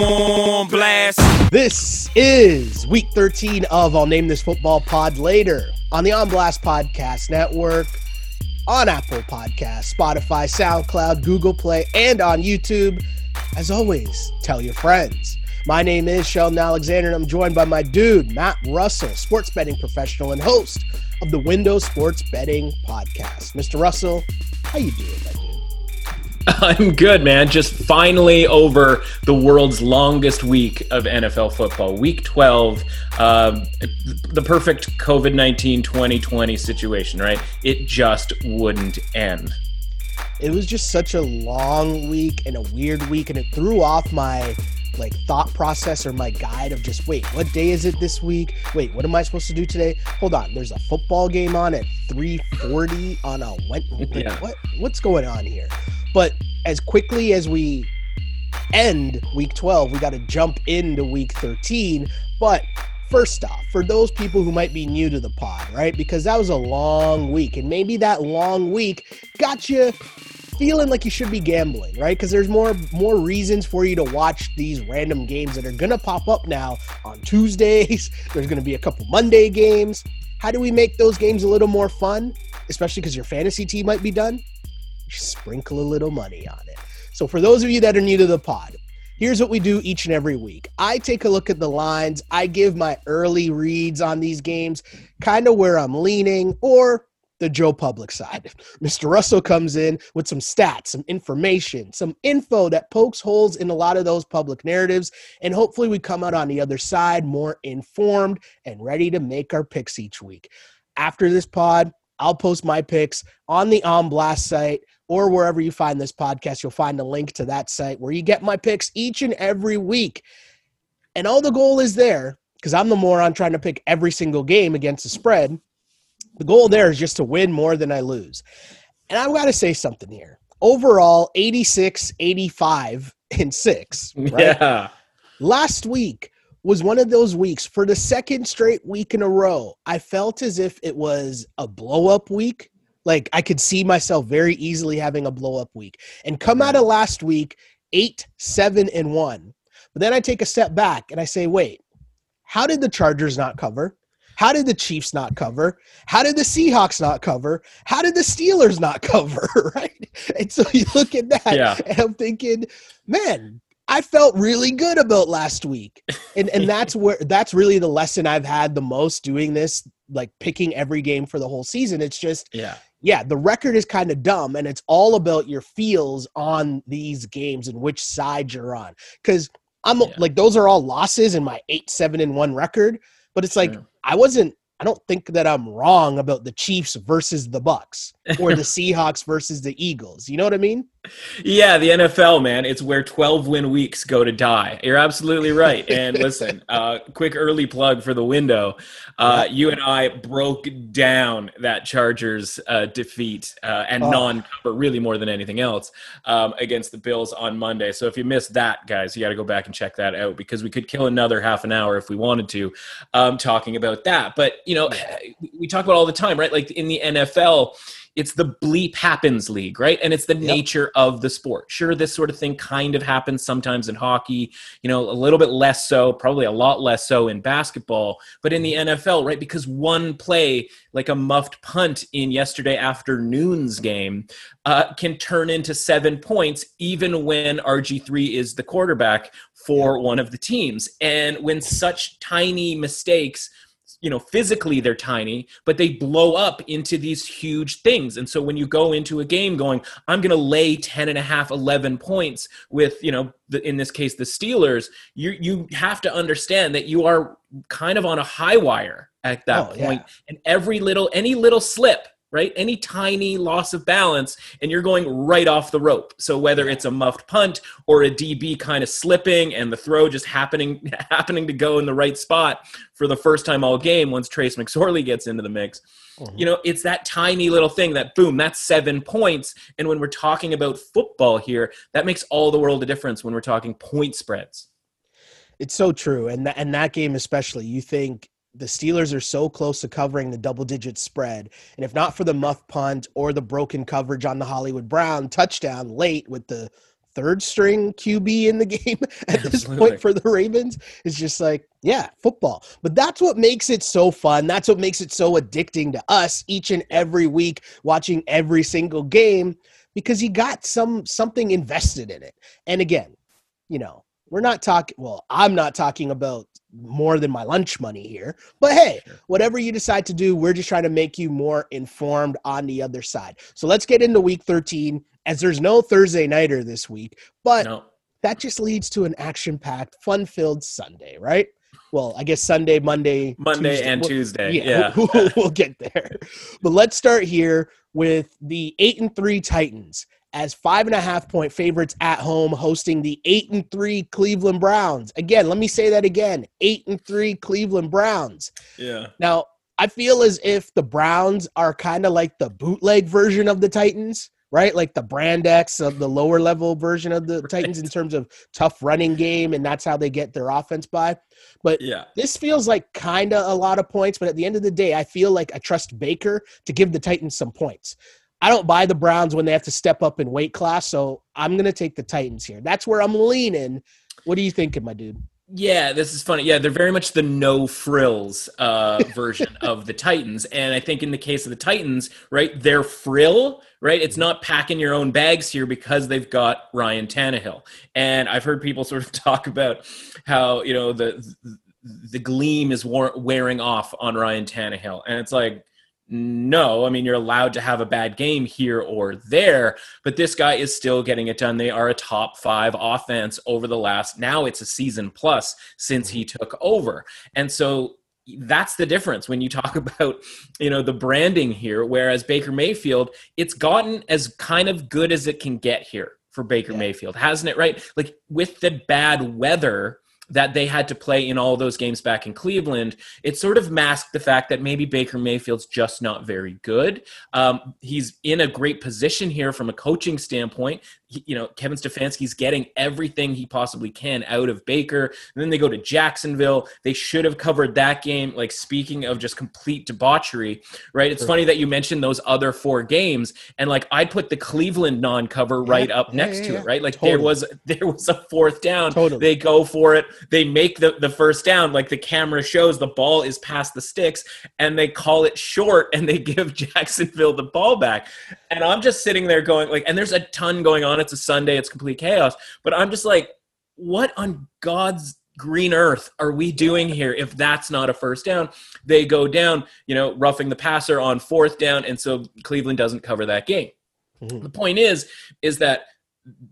on blast. This is week 13 of I'll Name This Football Pod later on the On Blast Podcast Network, on Apple Podcasts, Spotify, SoundCloud, Google Play, and on YouTube. As always, tell your friends. My name is Sheldon Alexander, and I'm joined by my dude, Matt Russell, sports betting professional and host of the Windows Sports Betting Podcast. Mr. Russell, how you doing? I'm good, man. Just finally over the world's longest week of NFL football. Week 12, um, the perfect COVID 19 2020 situation, right? It just wouldn't end. It was just such a long week and a weird week, and it threw off my like thought process or my guide of just wait, what day is it this week? Wait, what am I supposed to do today? Hold on, there's a football game on at 3:40 on a what? Yeah. What what's going on here? But as quickly as we end week 12, we got to jump into week 13. But first off, for those people who might be new to the pod, right? Because that was a long week, and maybe that long week got you feeling like you should be gambling, right? Because there's more more reasons for you to watch these random games that are gonna pop up now on Tuesdays. There's gonna be a couple Monday games. How do we make those games a little more fun? Especially because your fantasy team might be done. Sprinkle a little money on it. So for those of you that are new to the pod, here's what we do each and every week. I take a look at the lines. I give my early reads on these games, kind of where I'm leaning, or the Joe Public side. Mr. Russell comes in with some stats, some information, some info that pokes holes in a lot of those public narratives. And hopefully, we come out on the other side more informed and ready to make our picks each week. After this pod, I'll post my picks on the On Blast site or wherever you find this podcast. You'll find a link to that site where you get my picks each and every week. And all the goal is there because I'm the moron trying to pick every single game against the spread the goal there is just to win more than I lose. And I've got to say something here. Overall, 86, 85, and 6. Right? Yeah. Last week was one of those weeks for the second straight week in a row. I felt as if it was a blow up week. Like I could see myself very easily having a blow up week and come out of last week eight, seven, and one. But then I take a step back and I say, wait, how did the Chargers not cover? How did the Chiefs not cover? How did the Seahawks not cover? How did the Steelers not cover? Right. And so you look at that Yeah. and I'm thinking, man, I felt really good about last week. And and that's where that's really the lesson I've had the most doing this, like picking every game for the whole season. It's just Yeah. yeah, the record is kind of dumb, and it's all about your feels on these games and which side you're on. Because I'm Yeah. like, those are all losses in my eight, seven, and one record. But it's like Sure. I wasn't. I don't think that I'm wrong about the Chiefs versus the Bucs or the Seahawks versus the Eagles. You know what I mean? Yeah, the NFL, man, it's where 12 win weeks go to die. You're absolutely right. And listen, uh, quick early plug for the window. Uh, you and I broke down that Chargers uh, defeat uh, and Oh. non cover, really more than anything else, um, against the Bills on Monday. So if you missed that, guys, you got to go back and check that out because we could kill another half an hour if we wanted to um, talking about that. But, you know, we talk about all the time, right? Like in the NFL, it's the bleep happens league, right? And it's the Yep. nature of the sport. Sure, this sort of thing kind of happens sometimes in hockey, you know, a little bit less so, probably a lot less so in basketball, but in the NFL, right? Because one play, like a muffed punt in yesterday afternoon's game, uh, can turn into seven points, even when RG3 is the quarterback for one of the teams. And when such tiny mistakes, you know physically they're tiny but they blow up into these huge things and so when you go into a game going i'm going to lay 10 and a half 11 points with you know the, in this case the steelers you you have to understand that you are kind of on a high wire at that Oh, yeah. point and every little any little slip right? Any tiny loss of balance and you're going right off the rope. So whether it's a muffed punt or a db kind of slipping and the throw just happening happening to go in the right spot for the first time all game once trace mcsorley gets into the mix mm-hmm. you know it's that tiny little thing that boom that's seven points. And when we're talking about football here that makes all the world a difference when we're talking point spreads. It's so true, and that and that game especially. You think the Steelers are so close to covering the double digit spread, and if not for the muff punt or the broken coverage on the Hollywood Brown touchdown late with the third string QB in the game at this Absolutely. point for the Ravens. It's just like, yeah, football. But that's what makes it so fun. That's what makes it so addicting to us each and every week watching every single game because you got some something invested in it. And again, you know, we're not talking well, I'm not talking about more than my lunch money here. But hey, whatever you decide to do, we're just trying to make you more informed on the other side. So let's get into week 13 as there's no Thursday nighter this week, but No. that just leads to an action-packed, fun-filled Sunday, right? Well, I guess Sunday, Monday, Monday Tuesday. and Well, Tuesday. yeah, Yeah. We'll, we'll get there. But let's start here with the eight and three Titans as five and a half point favorites at home, hosting the eight and three Cleveland Browns. Again, let me say that again: eight and three Cleveland Browns. Yeah. Now, I feel as if the Browns are kind of like the bootleg version of the Titans, right? Like the brand X of the lower level version of the Titans in terms of tough running game, and that's how they get their offense by. But Yeah. this feels like kind of a lot of points, but at the end of the day, I feel like I trust Baker to give the Titans some points. I don't buy the Browns when they have to step up in weight class, so I'm going to take the Titans here. That's where I'm leaning. What are you thinking, my dude? Yeah, this is funny. Yeah, they're very much the no frills uh, version of the Titans. And I think in the case of the Titans, right, their frill, right, it's not packing your own bags here because they've got Ryan Tannehill. And I've heard people sort of talk about how, you know, the the gleam is war- wearing off on Ryan Tannehill. And it's like, no, I mean, you're allowed to have a bad game here or there, but this guy is still getting it done. They are a top five offense over the last, now it's a season plus since he took over. And so that's the difference when you talk about, you know, the branding here. Whereas Baker Mayfield, it's gotten as kind of good as it can get here for Baker Yeah. Mayfield, hasn't it? Right? Like with the bad weather that they had to play in all those games back in Cleveland, it sort of masked the fact that maybe Baker Mayfield's just not very good. Um, he's in a great position here from a coaching standpoint. He- you know, Kevin Stefanski's getting everything he possibly can out of Baker. And then they go to Jacksonville. They should have covered that game. Like speaking of just complete debauchery, right? It's funny that you mentioned those other four games, and like I'd put the Cleveland non-cover Yeah, there up yeah, next yeah, to it, right? Like there was there was a fourth down. Totally. They go for it. They make the, the first down. Like the camera shows, the ball is past the sticks, and they call it short, and they give Jacksonville the ball back. And I'm just sitting there going like, and there's a ton going on. It's a Sunday. It's complete chaos. But I'm just like, what on God's green earth are we doing here if that's not a first down they go down you know roughing the passer on fourth down and so cleveland doesn't cover that game Mhm. the point is is that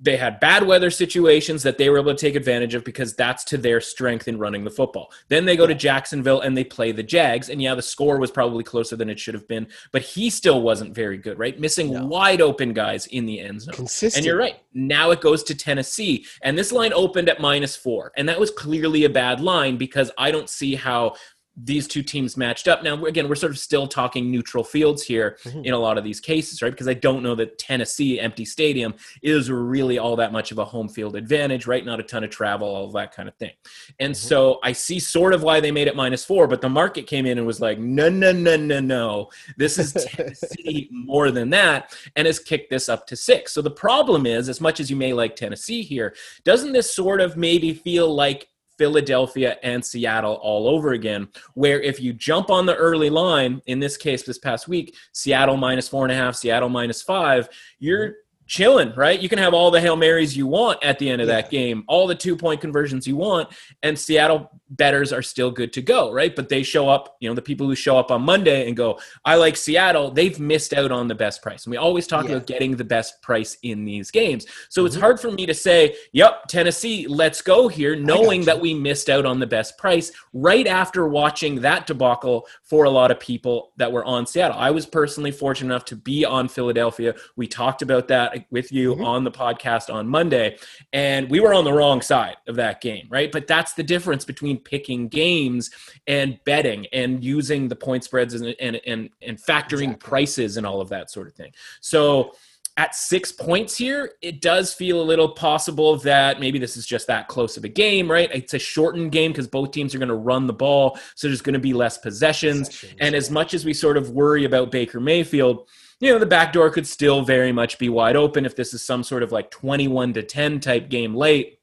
they had bad weather situations that they were able to take advantage of because that's to their strength in running the football. Then they go to Jacksonville and they play the Jags. And yeah, the score was probably closer than it should have been, but he still wasn't very good, right? Missing No. wide open guys in the end zone. Consistent. And you're right. Now it goes to Tennessee. And this line opened at minus four. And that was clearly a bad line because I don't see how these two teams matched up. Now, again, we're sort of still talking neutral fields here Mhm. in a lot of these cases, right? Because I don't know that Tennessee, empty stadium, is really all that much of a home field advantage, right? Not a ton of travel, all that kind of thing. And Mhm. so I see sort of why they made it minus four, but the market came in and was like, no, no, no, no, no. This is Tennessee more than that, and has kicked this up to six. So the problem is, as much as you may like Tennessee here, doesn't this sort of maybe feel like Philadelphia and Seattle all over again, where if you jump on the early line, in this case, this past week, Seattle minus four and a half, Seattle minus five, you're chilling, right? You can have all the Hail Marys you want at the end of that game, all the two point conversions you want, and Seattle betters are still good to go, right? But they show up, you know, the people who show up on Monday and go, I like Seattle, they've missed out on the best price. And we always talk Yeah. about getting the best price in these games. So it's Mhm. hard for me to say, yep, Tennessee, let's go here, knowing that we missed out on the best price right after watching that debacle for a lot of people that were on Seattle. I was personally fortunate enough to be on Philadelphia. We talked about that with you Mhm. on the podcast on Monday, and we were on the wrong side of that game, right? But that's the difference between picking games and betting and using the point spreads and and and, and factoring Exactly. prices and all of that sort of thing. So at six points here, it does feel a little possible that maybe this is just that close of a game, right? It's a shortened game because both teams are going to run the ball, so there's going to be less possessions. possessions and as much as we sort of worry about Baker Mayfield, you know, the back door could still very much be wide open if this is some sort of like 21 to 10 type game late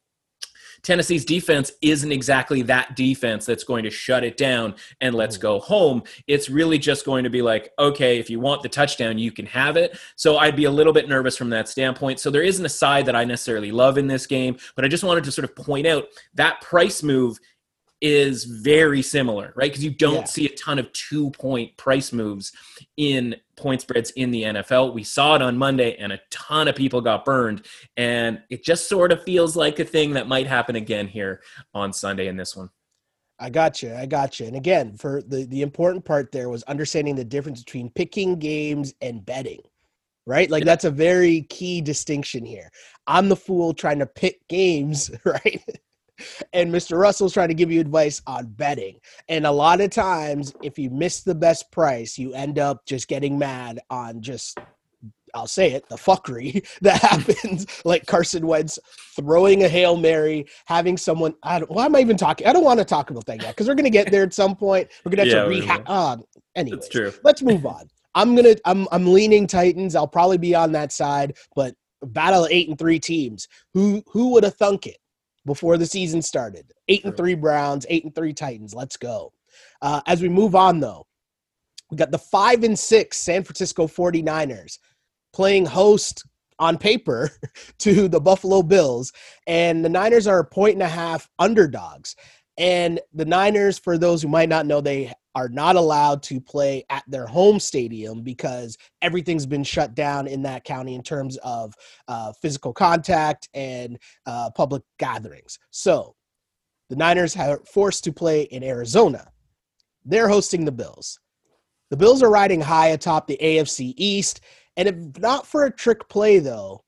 Tennessee's defense isn't exactly that defense that's going to shut it down and let's hmm. go home. It's really just going to be like, okay, if you want the touchdown, you can have it. So I'd be a little bit nervous from that standpoint. So there isn't a side that I necessarily love in this game, but I just wanted to sort of point out that price move is very similar, right? Because you don't yeah. see a ton of two point price moves in point spreads in the NFL. We saw it on Monday, and a ton of people got burned. And it just sort of feels like a thing that might happen again here on Sunday in this one. I got you. I got you. And again, for the, the important part there was understanding the difference between picking games and betting, right? Like yeah. that's a very key distinction here. I'm the fool trying to pick games, right? And Mr. Russell's trying to give you advice on betting. And a lot of times, if you miss the best price, you end up just getting mad on just I'll say it, the fuckery that happens, like Carson Wentz throwing a Hail Mary, having someone, I don't, why am I even talking? I don't want to talk about that yet because we're going to get there at some point. We're going to have yeah, to rehab. Uh, anyway, let's move on. I'm going to, I'm, I'm leaning Titans. I'll probably be on that side, but battle of eight and three teams. Who, who would have thunk it? Before the season started. Eight and three Browns, eight and three Titans. Let's go. Uh, as we move on, though, we got the five and six San Francisco 49ers playing host on paper to the Buffalo Bills. And the Niners are a point and a half underdogs. And the Niners, for those who might not know, they are not allowed to play at their home stadium because everything's been shut down in that county in terms of uh, physical contact and uh, public gatherings. So the Niners are forced to play in Arizona. They're hosting the Bills. The Bills are riding high atop the AFC East. And if not for a trick play, though,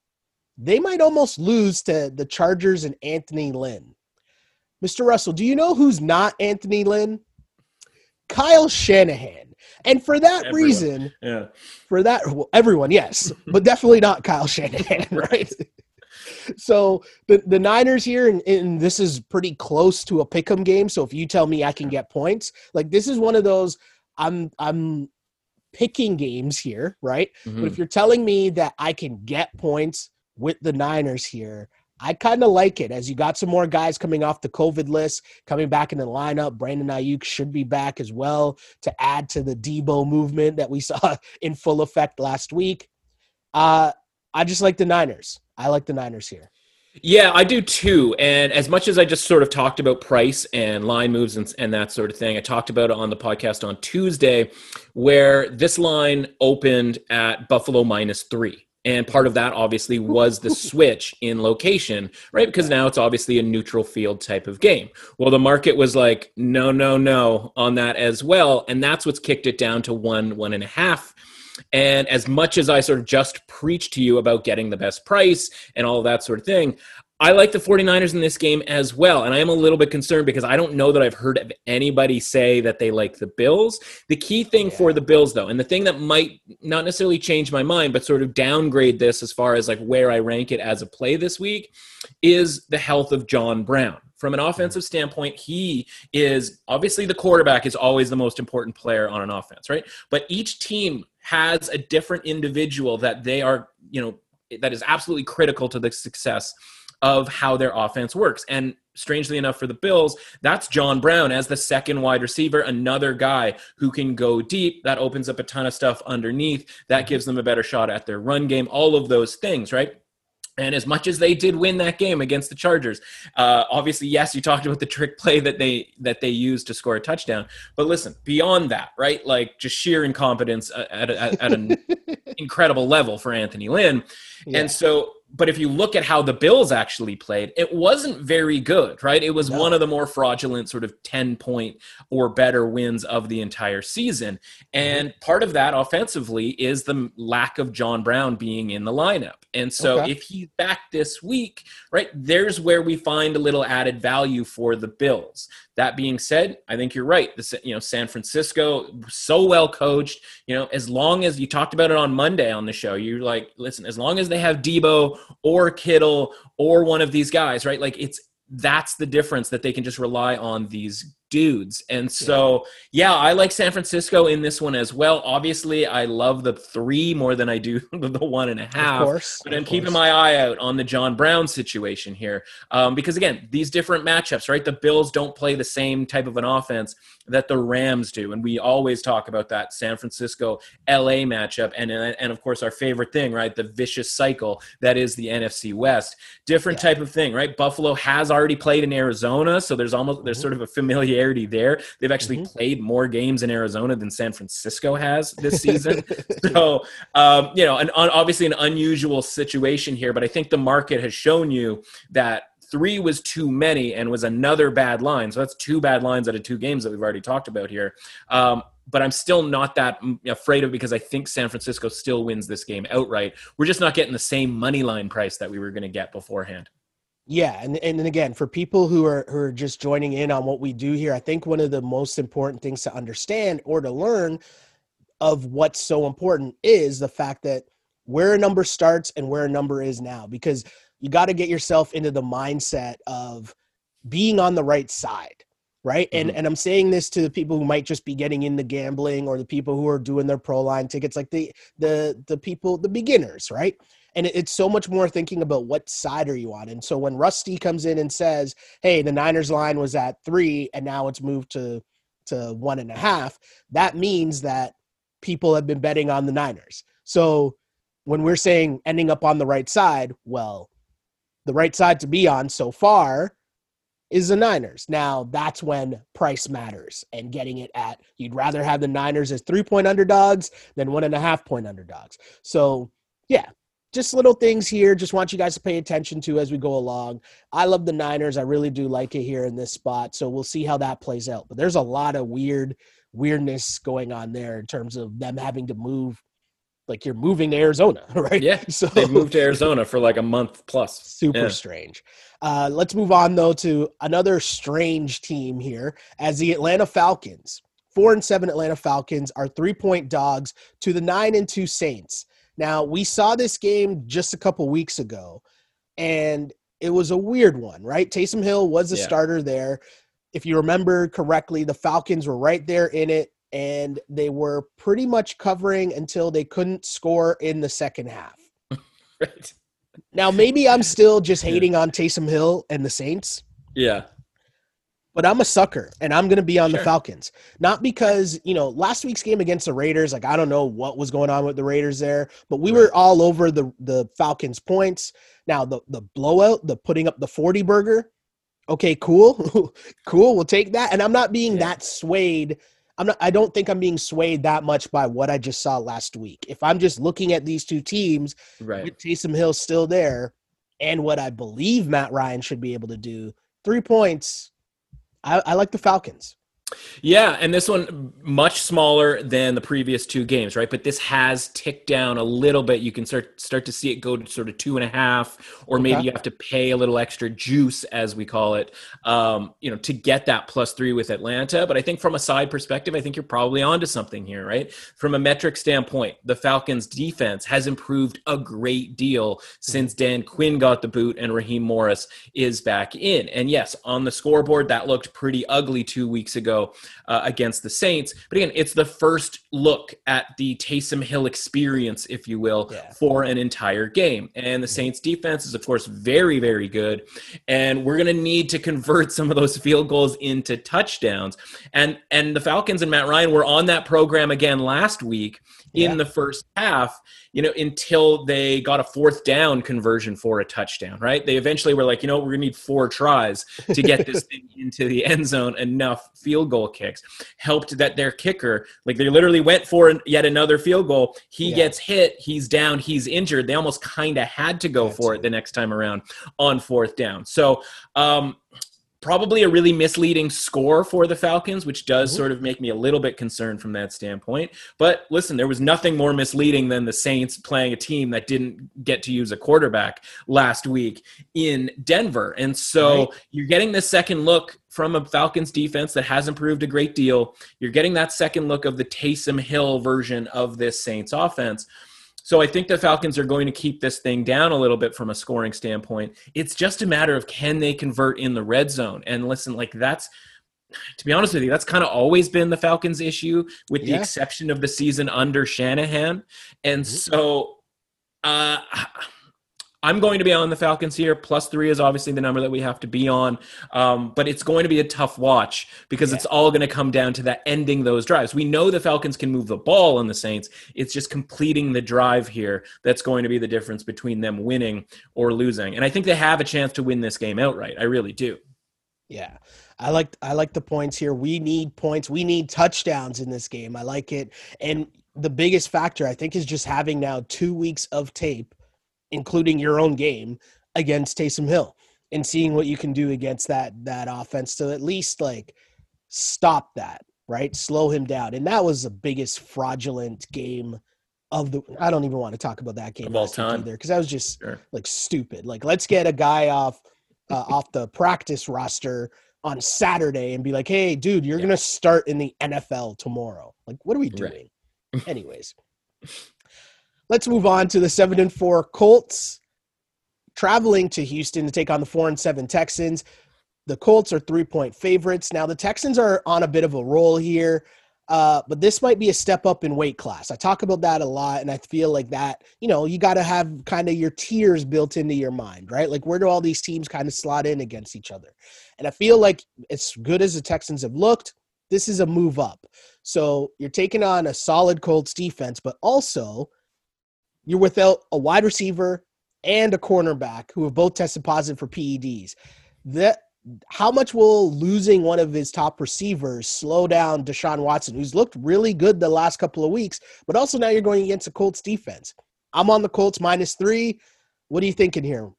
they might almost lose to the Chargers and Anthony Lynn. Mr. Russell, do you know who's not Anthony Lynn? Kyle Shanahan. And for that everyone. reason, yeah. For that well, everyone, yes, but definitely not Kyle Shanahan, right? so the the Niners here, and, and, this is pretty close to a pick'em game. So if you tell me I can get points, like this is one of those I'm I'm picking games here, right? Mm-hmm. But if you're telling me that I can get points with the Niners here, I kind of like it as you got some more guys coming off the COVID list, coming back in the lineup. Brandon Aiyuk should be back as well to add to the Deebo movement that we saw in full effect last week. Uh, I just like the Niners. I like the Niners here. Yeah, I do too. And as much as I just sort of talked about price and line moves and, and that sort of thing, I talked about it on the podcast on Tuesday, where this line opened at Buffalo minus three. And part of that obviously was the switch in location, right? Because now it's obviously a neutral field type of game. Well, the market was like, no, no, no on that as well. And that's what's kicked it down to one, one and a half. And as much as I sort of just preached to you about getting the best price and all that sort of thing, I like the 49ers in this game as well. And I am a little bit concerned because I don't know that I've heard of anybody say that they like the Bills. The key thing yeah. for the Bills, though, and the thing that might not necessarily change my mind, but sort of downgrade this as far as like where I rank it as a play this week, is the health of John Brown. From an mm-hmm. offensive standpoint, he is obviously the quarterback is always the most important player on an offense, right? But each team has a different individual that they are, you know, that is absolutely critical to the success of how their offense works. And strangely enough for the Bills, that's John Brown as the second wide receiver, another guy who can go deep. That opens up a ton of stuff underneath. That gives them a better shot at their run game, all of those things, right? And as much as they did win that game against the Chargers, uh, obviously, yes, you talked about the trick play that they that they used to score a touchdown. But listen, beyond that, right? Like just sheer incompetence at, at, at an incredible level for Anthony Lynn. Yeah. And so but if you look at how the Bills actually played, it wasn't very good, right? It was no. one of the more fraudulent, sort of 10 point or better wins of the entire season. And mm-hmm. part of that offensively is the lack of John Brown being in the lineup. And so okay. if he's back this week, right, there's where we find a little added value for the Bills. That being said, I think you're right. The, you know, San Francisco, so well coached. You know, as long as you talked about it on Monday on the show, you're like, listen, as long as they have Deebo or Kittle or one of these guys, right? Like it's that's the difference that they can just rely on these dudes. And so, yeah. yeah, I like San Francisco in this one as well. Obviously, I love the three more than I do the one and a half. Of course, but I'm course. keeping my eye out on the John Brown situation here um, because again, these different matchups, right? The Bills don't play the same type of an offense that the Rams do, and we always talk about that San Francisco LA matchup, and and of course our favorite thing, right? The vicious cycle that is the NFC West. Different yeah. type of thing, right? Buffalo has already played in Arizona, so there's almost there's sort of a familiar familiarity there. They've actually mm-hmm. played more games in Arizona than San Francisco has this season. so, um, you know, an, obviously an unusual situation here, but I think the market has shown you that three was too many and was another bad line. So that's two bad lines out of two games that we've already talked about here. Um, but I'm still not that afraid of because I think San Francisco still wins this game outright. We're just not getting the same money line price that we were going to get beforehand. Yeah, and and again, for people who are who are just joining in on what we do here, I think one of the most important things to understand or to learn of what's so important is the fact that where a number starts and where a number is now because you got to get yourself into the mindset of being on the right side right mm-hmm. and and i'm saying this to the people who might just be getting into gambling or the people who are doing their pro line tickets like the the the people the beginners right and it's so much more thinking about what side are you on. And so when Rusty comes in and says, "Hey, the Niners line was at three, and now it's moved to to one and a half," that means that people have been betting on the Niners. So when we're saying ending up on the right side, well, the right side to be on so far is the Niners. Now that's when price matters and getting it at you'd rather have the Niners as three point underdogs than one and a half point underdogs. So yeah, just little things here. Just want you guys to pay attention to as we go along. I love the Niners. I really do like it here in this spot. So we'll see how that plays out. But there's a lot of weird weirdness going on there in terms of them having to move like you're moving to Arizona, right? Yeah. So they moved to Arizona for like a month plus. Super yeah. strange. Uh, let's move on though to another strange team here as the Atlanta Falcons. Four and seven Atlanta Falcons are three point dogs to the nine and two Saints. Now, we saw this game just a couple weeks ago, and it was a weird one, right? Taysom Hill was a yeah. starter there. If you remember correctly, the Falcons were right there in it, and they were pretty much covering until they couldn't score in the second half. right. Now, maybe I'm still just hating on Taysom Hill and the Saints. Yeah but I'm a sucker and I'm going to be on sure. the Falcons. Not because, you know, last week's game against the Raiders, like I don't know what was going on with the Raiders there, but we right. were all over the the Falcons points. Now the the blowout, the putting up the 40 burger, okay, cool. cool, we'll take that. And I'm not being yeah. that swayed. I'm not I don't think I'm being swayed that much by what I just saw last week. If I'm just looking at these two teams, right. with Taysom Hill still there and what I believe Matt Ryan should be able to do, 3 points I, I like the Falcons. Yeah, and this one much smaller than the previous two games, right? But this has ticked down a little bit. You can start start to see it go to sort of two and a half, or maybe you have to pay a little extra juice, as we call it, um, you know, to get that plus three with Atlanta. But I think from a side perspective, I think you're probably onto something here, right? From a metric standpoint, the Falcons' defense has improved a great deal since Dan Quinn got the boot and Raheem Morris is back in. And yes, on the scoreboard, that looked pretty ugly two weeks ago uh, against the Saints. But again, it's the first look at the Taysom Hill experience, if you will, yeah. for an entire game. And the Saints defense is, of course, very, very good. And we're going to need to convert some of those field goals into touchdowns. And and the Falcons and Matt Ryan were on that program again last week in yeah. the first half you know, until they got a fourth down conversion for a touchdown, right? They eventually were like, you know, we're gonna need four tries to get this thing into the end zone, enough field goal kicks. Helped that their kicker, like they literally went for yet another field goal. He yeah. gets hit, he's down, he's injured. They almost kind of had to go That's for it the next time around on fourth down. So, um, probably a really misleading score for the Falcons, which does mm-hmm. sort of make me a little bit concerned from that standpoint. But listen, there was nothing more misleading than the Saints playing a team that didn't get to use a quarterback last week in Denver. And so right. you're getting the second look from a Falcons defense that has improved a great deal. You're getting that second look of the Taysom Hill version of this Saints offense. So I think the Falcons are going to keep this thing down a little bit from a scoring standpoint. It's just a matter of can they convert in the red zone. And listen, like that's to be honest with you, that's kind of always been the Falcons' issue, with the exception of the season under Shanahan. And mm-hmm. so uh I'm going to be on the Falcons here. Plus three is obviously the number that we have to be on. Um, but it's going to be a tough watch because yeah. it's all going to come down to that ending those drives. We know the Falcons can move the ball on the Saints. It's just completing the drive here that's going to be the difference between them winning or losing. And I think they have a chance to win this game outright. I really do. Yeah. I like I like the points here. We need points. We need touchdowns in this game. I like it. And the biggest factor I think is just having now 2 weeks of tape including your own game against Taysom Hill and seeing what you can do against that that offense to at least like stop that, right? Slow him down. And that was the biggest fraudulent game of the I don't even want to talk about that game of all time either because that was just sure. like stupid. Like let's get a guy off uh, off the practice roster on Saturday and be like, "Hey, dude, you're yeah. gonna start in the NFL tomorrow." Like, what are we doing? Right. Anyways, Let's move on to the seven and four Colts traveling to Houston to take on the four and seven Texans. The Colts are three point favorites. Now the Texans are on a bit of a roll here. Uh, but this might be a step up in weight class. I talk about that a lot, and I feel like that, you know, you got to have kind of your tiers built into your mind, right? Like, where do all these teams kind of slot in against each other? And I feel like as good as the Texans have looked, this is a move up. So you're taking on a solid Colts defense, but also you're without a wide receiver and a cornerback who have both tested positive for PEDs. That how much will losing one of his top receivers slow down Deshaun Watson, who's looked really good the last couple of weeks, but also now you're going against the Colts defense. I'm on the Colts minus three. What are you thinking here?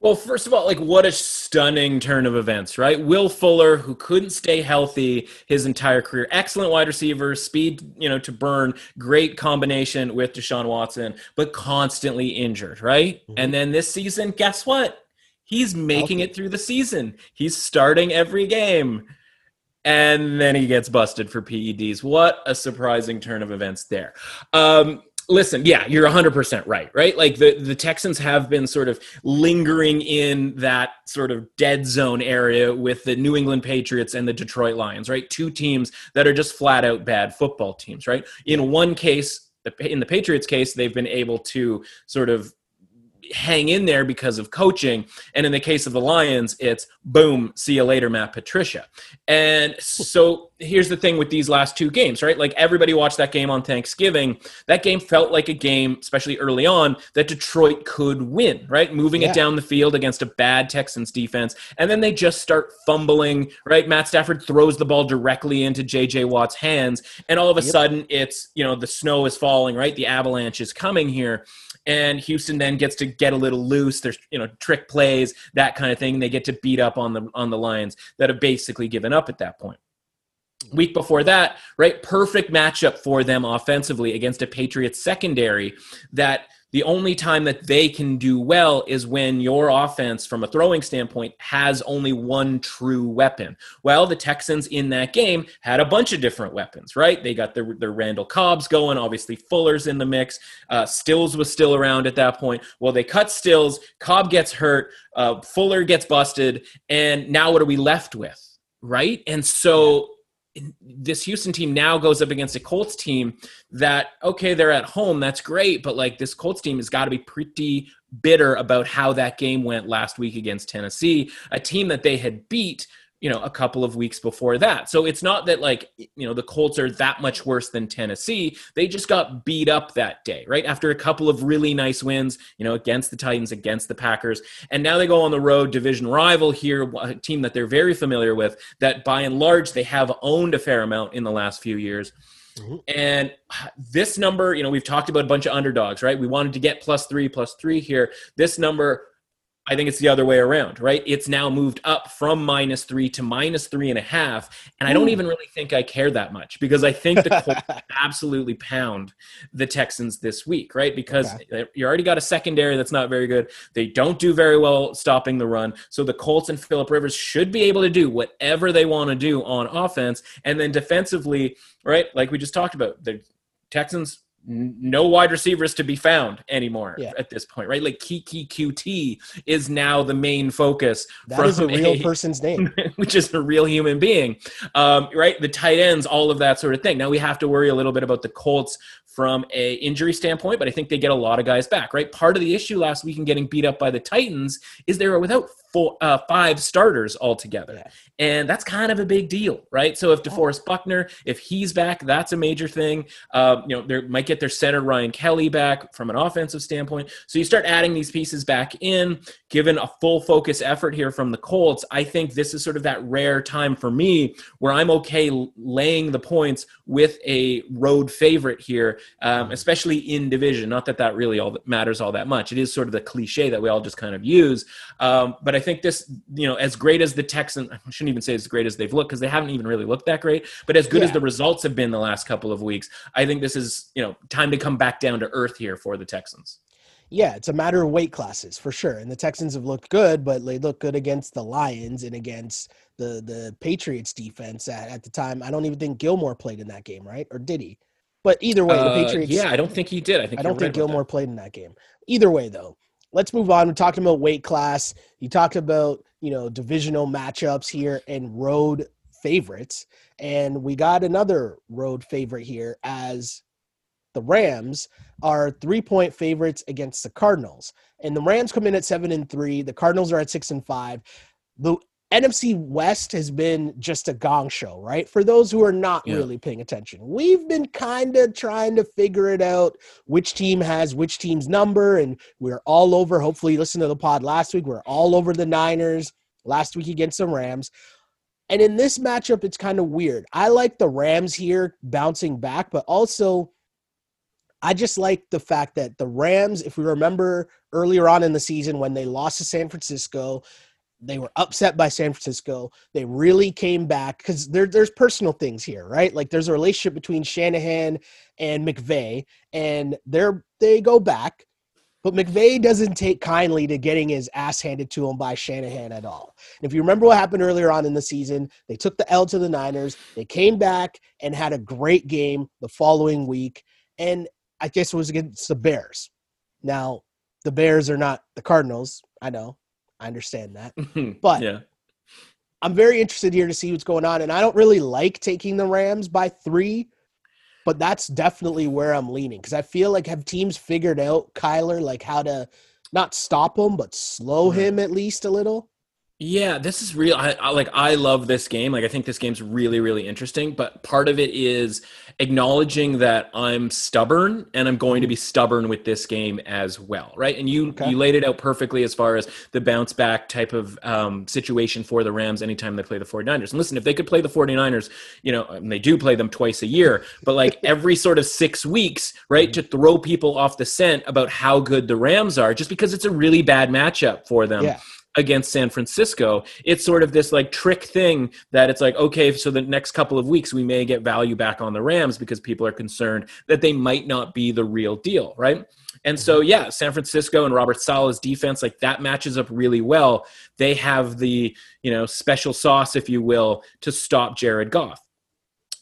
Well, first of all, like what a stunning turn of events, right? Will Fuller, who couldn't stay healthy his entire career, excellent wide receiver, speed, you know, to burn, great combination with Deshaun Watson, but constantly injured, right? Mm-hmm. And then this season, guess what? He's making it through the season. He's starting every game. And then he gets busted for PEDs. What a surprising turn of events there. Um, listen, yeah, you're 100% right, right? Like the, the Texans have been sort of lingering in that sort of dead zone area with the New England Patriots and the Detroit Lions, right? Two teams that are just flat out bad football teams, right? In one case, in the Patriots case, they've been able to sort of hang in there because of coaching. And in the case of the Lions, it's boom, see you later, Matt Patricia. And so here's the thing with these last two games, right? Like everybody watched that game on Thanksgiving. That game felt like a game, especially early on, that Detroit could win, right? Moving yeah. it down the field against a bad Texans defense. And then they just start fumbling, right? Matt Stafford throws the ball directly into JJ Watt's hands. And all of a yep. sudden, it's, you know, the snow is falling, right? The avalanche is coming here and Houston then gets to get a little loose. There's you know trick plays, that kind of thing. They get to beat up on the on the Lions that have basically given up at that point. Week before that, right? Perfect matchup for them offensively against a Patriots secondary that the only time that they can do well is when your offense, from a throwing standpoint, has only one true weapon. Well, the Texans in that game had a bunch of different weapons, right? They got their, their Randall Cobbs going. Obviously, Fuller's in the mix. Uh, Stills was still around at that point. Well, they cut Stills. Cobb gets hurt. Uh, Fuller gets busted. And now what are we left with? Right? And so this Houston team now goes up against a Colts team that okay they're at home that's great but like this Colts team has got to be pretty bitter about how that game went last week against Tennessee a team that they had beat you know a couple of weeks before that so it's not that like you know the colts are that much worse than tennessee they just got beat up that day right after a couple of really nice wins you know against the titans against the packers and now they go on the road division rival here a team that they're very familiar with that by and large they have owned a fair amount in the last few years Mm-hmm. And this number, you know, we've talked about a bunch of underdogs, right? We wanted to get plus three, plus three here. This number I think it's the other way around, right? It's now moved up from minus three to minus three and a half. And I don't even really think I care that much because I think the Colts absolutely pound the Texans this week, right? Because okay. you already got a secondary that's not very good. They don't do very well stopping the run. So the Colts and Philip Rivers should be able to do whatever they want to do on offense. And then defensively, right? Like we just talked about, the Texans no wide receivers to be found anymore yeah. at this point, right? Like Keke Coutee is now the main focus. That is a real a, person's name, which is a real human being, um, right? The tight ends, all of that sort of thing. Now we have to worry a little bit about the Colts from a injury standpoint, but I think they get a lot of guys back, right? Part of the issue last week in getting beat up by the Titans is they were without four, uh, five starters altogether. Yeah. And that's kind of a big deal, right? So if DeForest Buckner, if he's back, that's a major thing. Uh, you know, they might get their center Ryan Kelly back from an offensive standpoint. So you start adding these pieces back in, given a full focus effort here from the Colts. I think this is sort of that rare time for me where I'm okay laying the points with a road favorite here, um, especially in division. Not that that really all that matters all that much. It is sort of the cliche that we all just kind of use. Um, but I I think this, you know, as great as the Texans, I shouldn't even say as great as they've looked because they haven't even really looked that great, but as good yeah. as the results have been the last couple of weeks, I think this is, you know, time to come back down to earth here for the Texans. Yeah, it's a matter of weight classes for sure. And the Texans have looked good, but they look good against the Lions and against the the Patriots defense at, at the time. I don't even think Gilmore played in that game, right? Or did he? But either way, the uh, Patriots. Uh, yeah, I don't think he did. I think I don't think Gilmore played in that game. Either way, though, let's move on. We talked about weight class. You talked about you know divisional matchups here and road favorites, and we got another road favorite here as the Rams are three point favorites against the Cardinals, and the Rams come in at seven and three. The Cardinals are at six and five. The NFC West has been just a gong show, right? For those who are not yeah. really paying attention, we've been kind of trying to figure it out which team has which team's number, and we're all over. Hopefully, listen to the pod last week. We're all over the Niners last week against the Rams. And in this matchup, it's kind of weird. I like the Rams here bouncing back, but also I just like the fact that the Rams, if we remember earlier on in the season when they lost to San Francisco, they were upset by San Francisco. They really came back because there, there's personal things here, right? Like there's a relationship between Shanahan and McVay, and they're they go back, but McVay doesn't take kindly to getting his ass handed to him by Shanahan at all. And if you remember what happened earlier on in the season, they took the L to the Niners. They came back and had a great game the following week, and I guess it was against the Bears. Now, the Bears are not the Cardinals. I know I understand that. Hmm, but yeah. I'm very interested here to see what's going on. And I don't really like taking the Rams by three, but that's definitely where I'm leaning because I feel like have teams figured out Kyler like how to not stop him but slow mm-hmm. him at least a little. Yeah, this is real. I, I, like. I love this game. Like, I think this game's really, really interesting. But part of it is acknowledging that I'm stubborn, and I'm going to be stubborn with this game as well, right? And you okay. you laid it out perfectly as far as the bounce back type of um, situation for the Rams anytime they play the 49ers. And listen, if they could play the 49ers, you know, and they do play them twice a year, but like every sort of six weeks, right, mm-hmm. to throw people off the scent about how good the Rams are, just because it's a really bad matchup for them. Yeah against San Francisco. It's sort of this like trick thing that it's like, okay, so the next couple of weeks we may get value back on the Rams because people are concerned that they might not be the real deal, right? And so, mm-hmm. yeah, San Francisco and Robert Saleh's defense, like that matches up really well. They have the, you know, special sauce, if you will, to stop Jared Goff.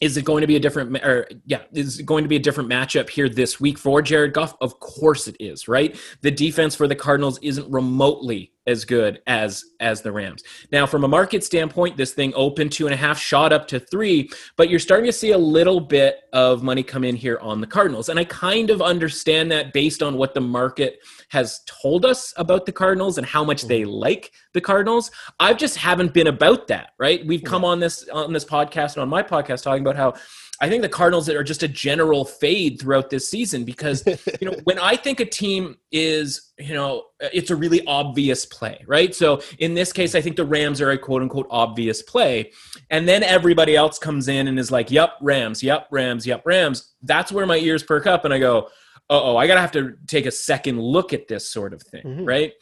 Is it going to be a different, or yeah, is it going to be a different matchup here this week for Jared Goff? Of course it is, right? The defense for the Cardinals isn't remotely as good as as the Rams. Now, from a market standpoint, this thing opened two and a half, shot up to three, but you're starting to see a little bit of money come in here on the Cardinals, and I kind of understand that based on what the market has told us about the Cardinals and how much they mm-hmm. like the Cardinals. I just haven't been about that, right? We've mm-hmm. come on this on this podcast and on my podcast talking about how I think the Cardinals are just a general fade throughout this season because you know when I think a team is you know it's a really obvious play, right? So in this case, I think the Rams are a quote unquote obvious play, and then everybody else comes in and is like, "Yep, Rams, yep, Rams, yep, Rams." That's where my ears perk up, and I go, "Oh, I gotta have to take a second look at this sort of thing, mm-hmm. right?"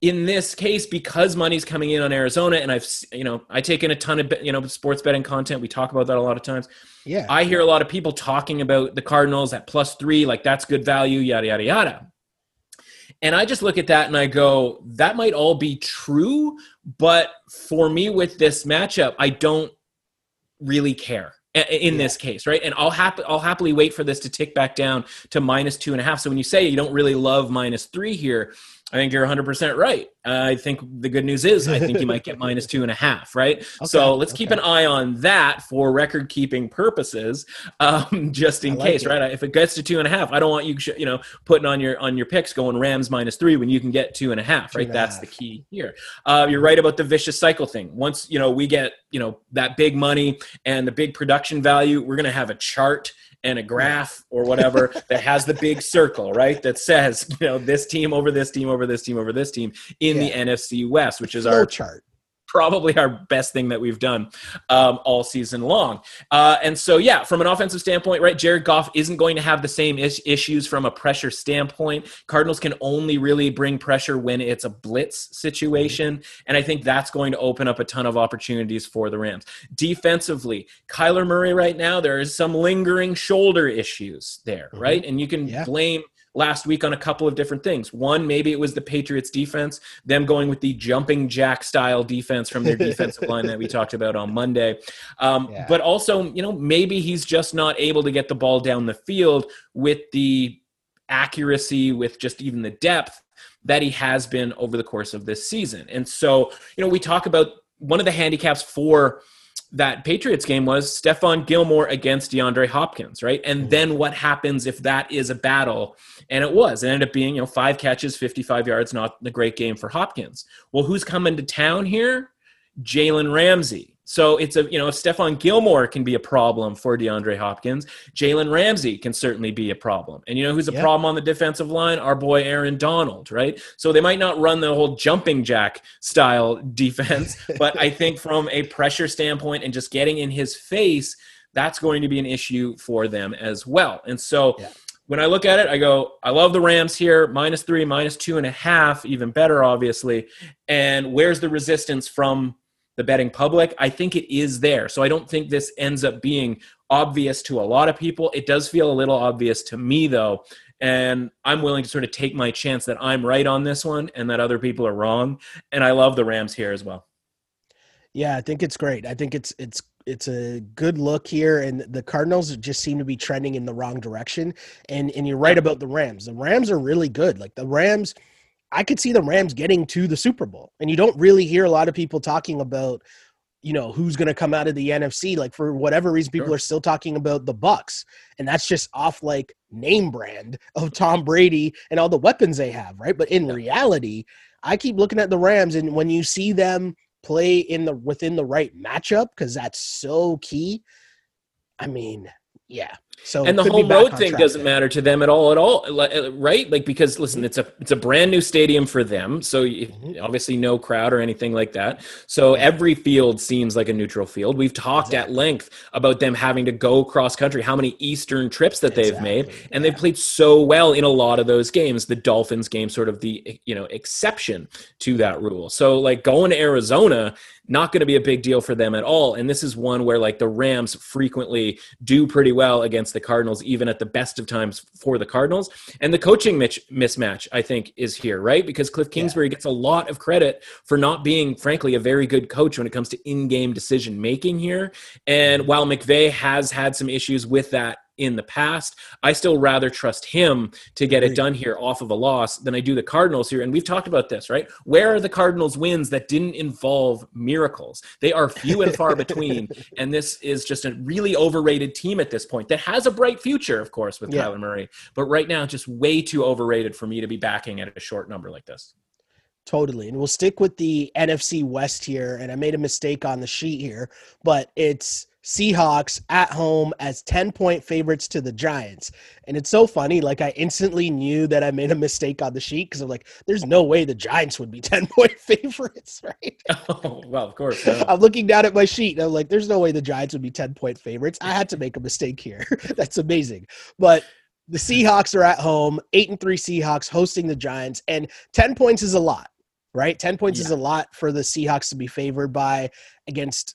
In this case, because money's coming in on Arizona, and I've you know I take in a ton of you know sports betting content. We talk about that a lot of times. Yeah, I hear a lot of people talking about the Cardinals at plus three, like that's good value, yada yada yada. And I just look at that and I go, that might all be true, but for me with this matchup, I don't really care in this case, right? And I'll happy I'll happily wait for this to tick back down to minus two and a half. So when you say you don't really love minus three here, I think you're 100% right. Uh, I think the good news is I think you might get minus two and a half, right? Okay, so let's okay. keep an eye on that for record keeping purposes, um, just in like case, it. right? If it gets to two and a half, I don't want you, you know, putting on your on your picks going Rams minus three when you can get two and a half, right? That's half. the key here. Uh, you're right about the vicious cycle thing. Once you know we get you know that big money and the big production value, we're gonna have a chart and a graph or whatever that has the big circle, right? That says, you know, this team over this team over this team over this team in yeah. the NFC West, which is Flow our chart probably our best thing that we've done um, all season long. Uh, and so, yeah, from an offensive standpoint, right, Jared Goff isn't going to have the same is- issues from a pressure standpoint. Cardinals can only really bring pressure when it's a blitz situation. And I think that's going to open up a ton of opportunities for the Rams. Defensively, Kyler Murray right now, there is some lingering shoulder issues there, mm-hmm. right? And you can yeah. blame – last week on a couple of different things. One, maybe it was the Patriots defense, them going with the jumping jack style defense from their defensive line that we talked about on Monday. Um, yeah. But also, you know, maybe he's just not able to get the ball down the field with the accuracy, with just even the depth that he has been over the course of this season. And so, you know, we talk about one of the handicaps for that Patriots game was Stephon Gilmore against DeAndre Hopkins, right? And mm-hmm. then what happens if that is a battle? And it was. It ended up being, you know, five catches, 55 yards, not the great game for Hopkins. Well, who's coming to town here? Jalen Ramsey. So it's a, you know, if Stephon Gilmore can be a problem for DeAndre Hopkins, Jalen Ramsey can certainly be a problem. And you know who's a problem on the defensive line? Our boy Aaron Donald, right? So they might not run the whole jumping jack style defense, but I think from a pressure standpoint and just getting in his face, that's going to be an issue for them as well. And so yeah when I look at it, I go, I love the Rams here, minus three, minus two and a half, even better, obviously. And where's the resistance from the betting public, I think it is there. So I don't think this ends up being obvious to a lot of people. It does feel a little obvious to me, though. And I'm willing to sort of take my chance that I'm right on this one and that other people are wrong. And I love the Rams here as well. Yeah, I think it's great. I think it's it's it's a good look here, and the Cardinals just seem to be trending in the wrong direction. And and you're right about the Rams. The Rams are really good. Like the Rams I could see the Rams getting to the Super Bowl. And you don't really hear a lot of people talking about, you know, who's going to come out of the NFC. Like for whatever reason, people sure. are still talking about the Bucs, and that's just off like name brand of Tom Brady and all the weapons they have, right? But in reality, I keep looking at the Rams, and when you see them play in the within the right matchup, because that's so key. I mean, yeah, so and the home road thing doesn't matter to them at all, at all, uh. Like because listen, it's a it's a brand new stadium for them, so mm-hmm. obviously no crowd or anything like that. So every field seems like a neutral field. We've talked exactly. at length about them having to go cross country, how many Eastern trips that they've made, and yeah. they've played so well in a lot of those games. The Dolphins game, sort of the you know exception to that rule. So like going to Arizona not going to be a big deal for them at all. And this is one where like the Rams frequently do pretty well against the Cardinals, even at the best of times for the Cardinals. And the coaching mitch- mismatch, I think, is here, right? Because Cliff Kingsbury yeah. gets a lot of credit for not being, frankly, a very good coach when it comes to in game decision making here. And while McVay has had some issues with that in the past. I still rather trust him to get it done here off of a loss than I do the Cardinals here. And we've talked about this, right? Where are the Cardinals wins that didn't involve miracles? They are few and far between. And this is just a really overrated team at this point that has a bright future, of course, with yeah. Kyler Murray. But right now, just way too overrated for me to be backing at a short number like this. Totally. And we'll stick with the NFC West here. And I made a mistake on the sheet here, but it's Seahawks at home as 10 point favorites to the Giants. And it's so funny. Like, I instantly knew that I made a mistake on the sheet because I'm like, there's no way the Giants would be 10 point favorites, right? Oh, well, of course. I'm looking down at my sheet and I'm like, there's no way the Giants would be 10 point favorites. I had to make a mistake here. That's amazing. But the Seahawks are at home, eight and three Seahawks hosting the Giants, and 10 points is a lot. right? 10 points yeah. is a lot for the Seahawks to be favored by against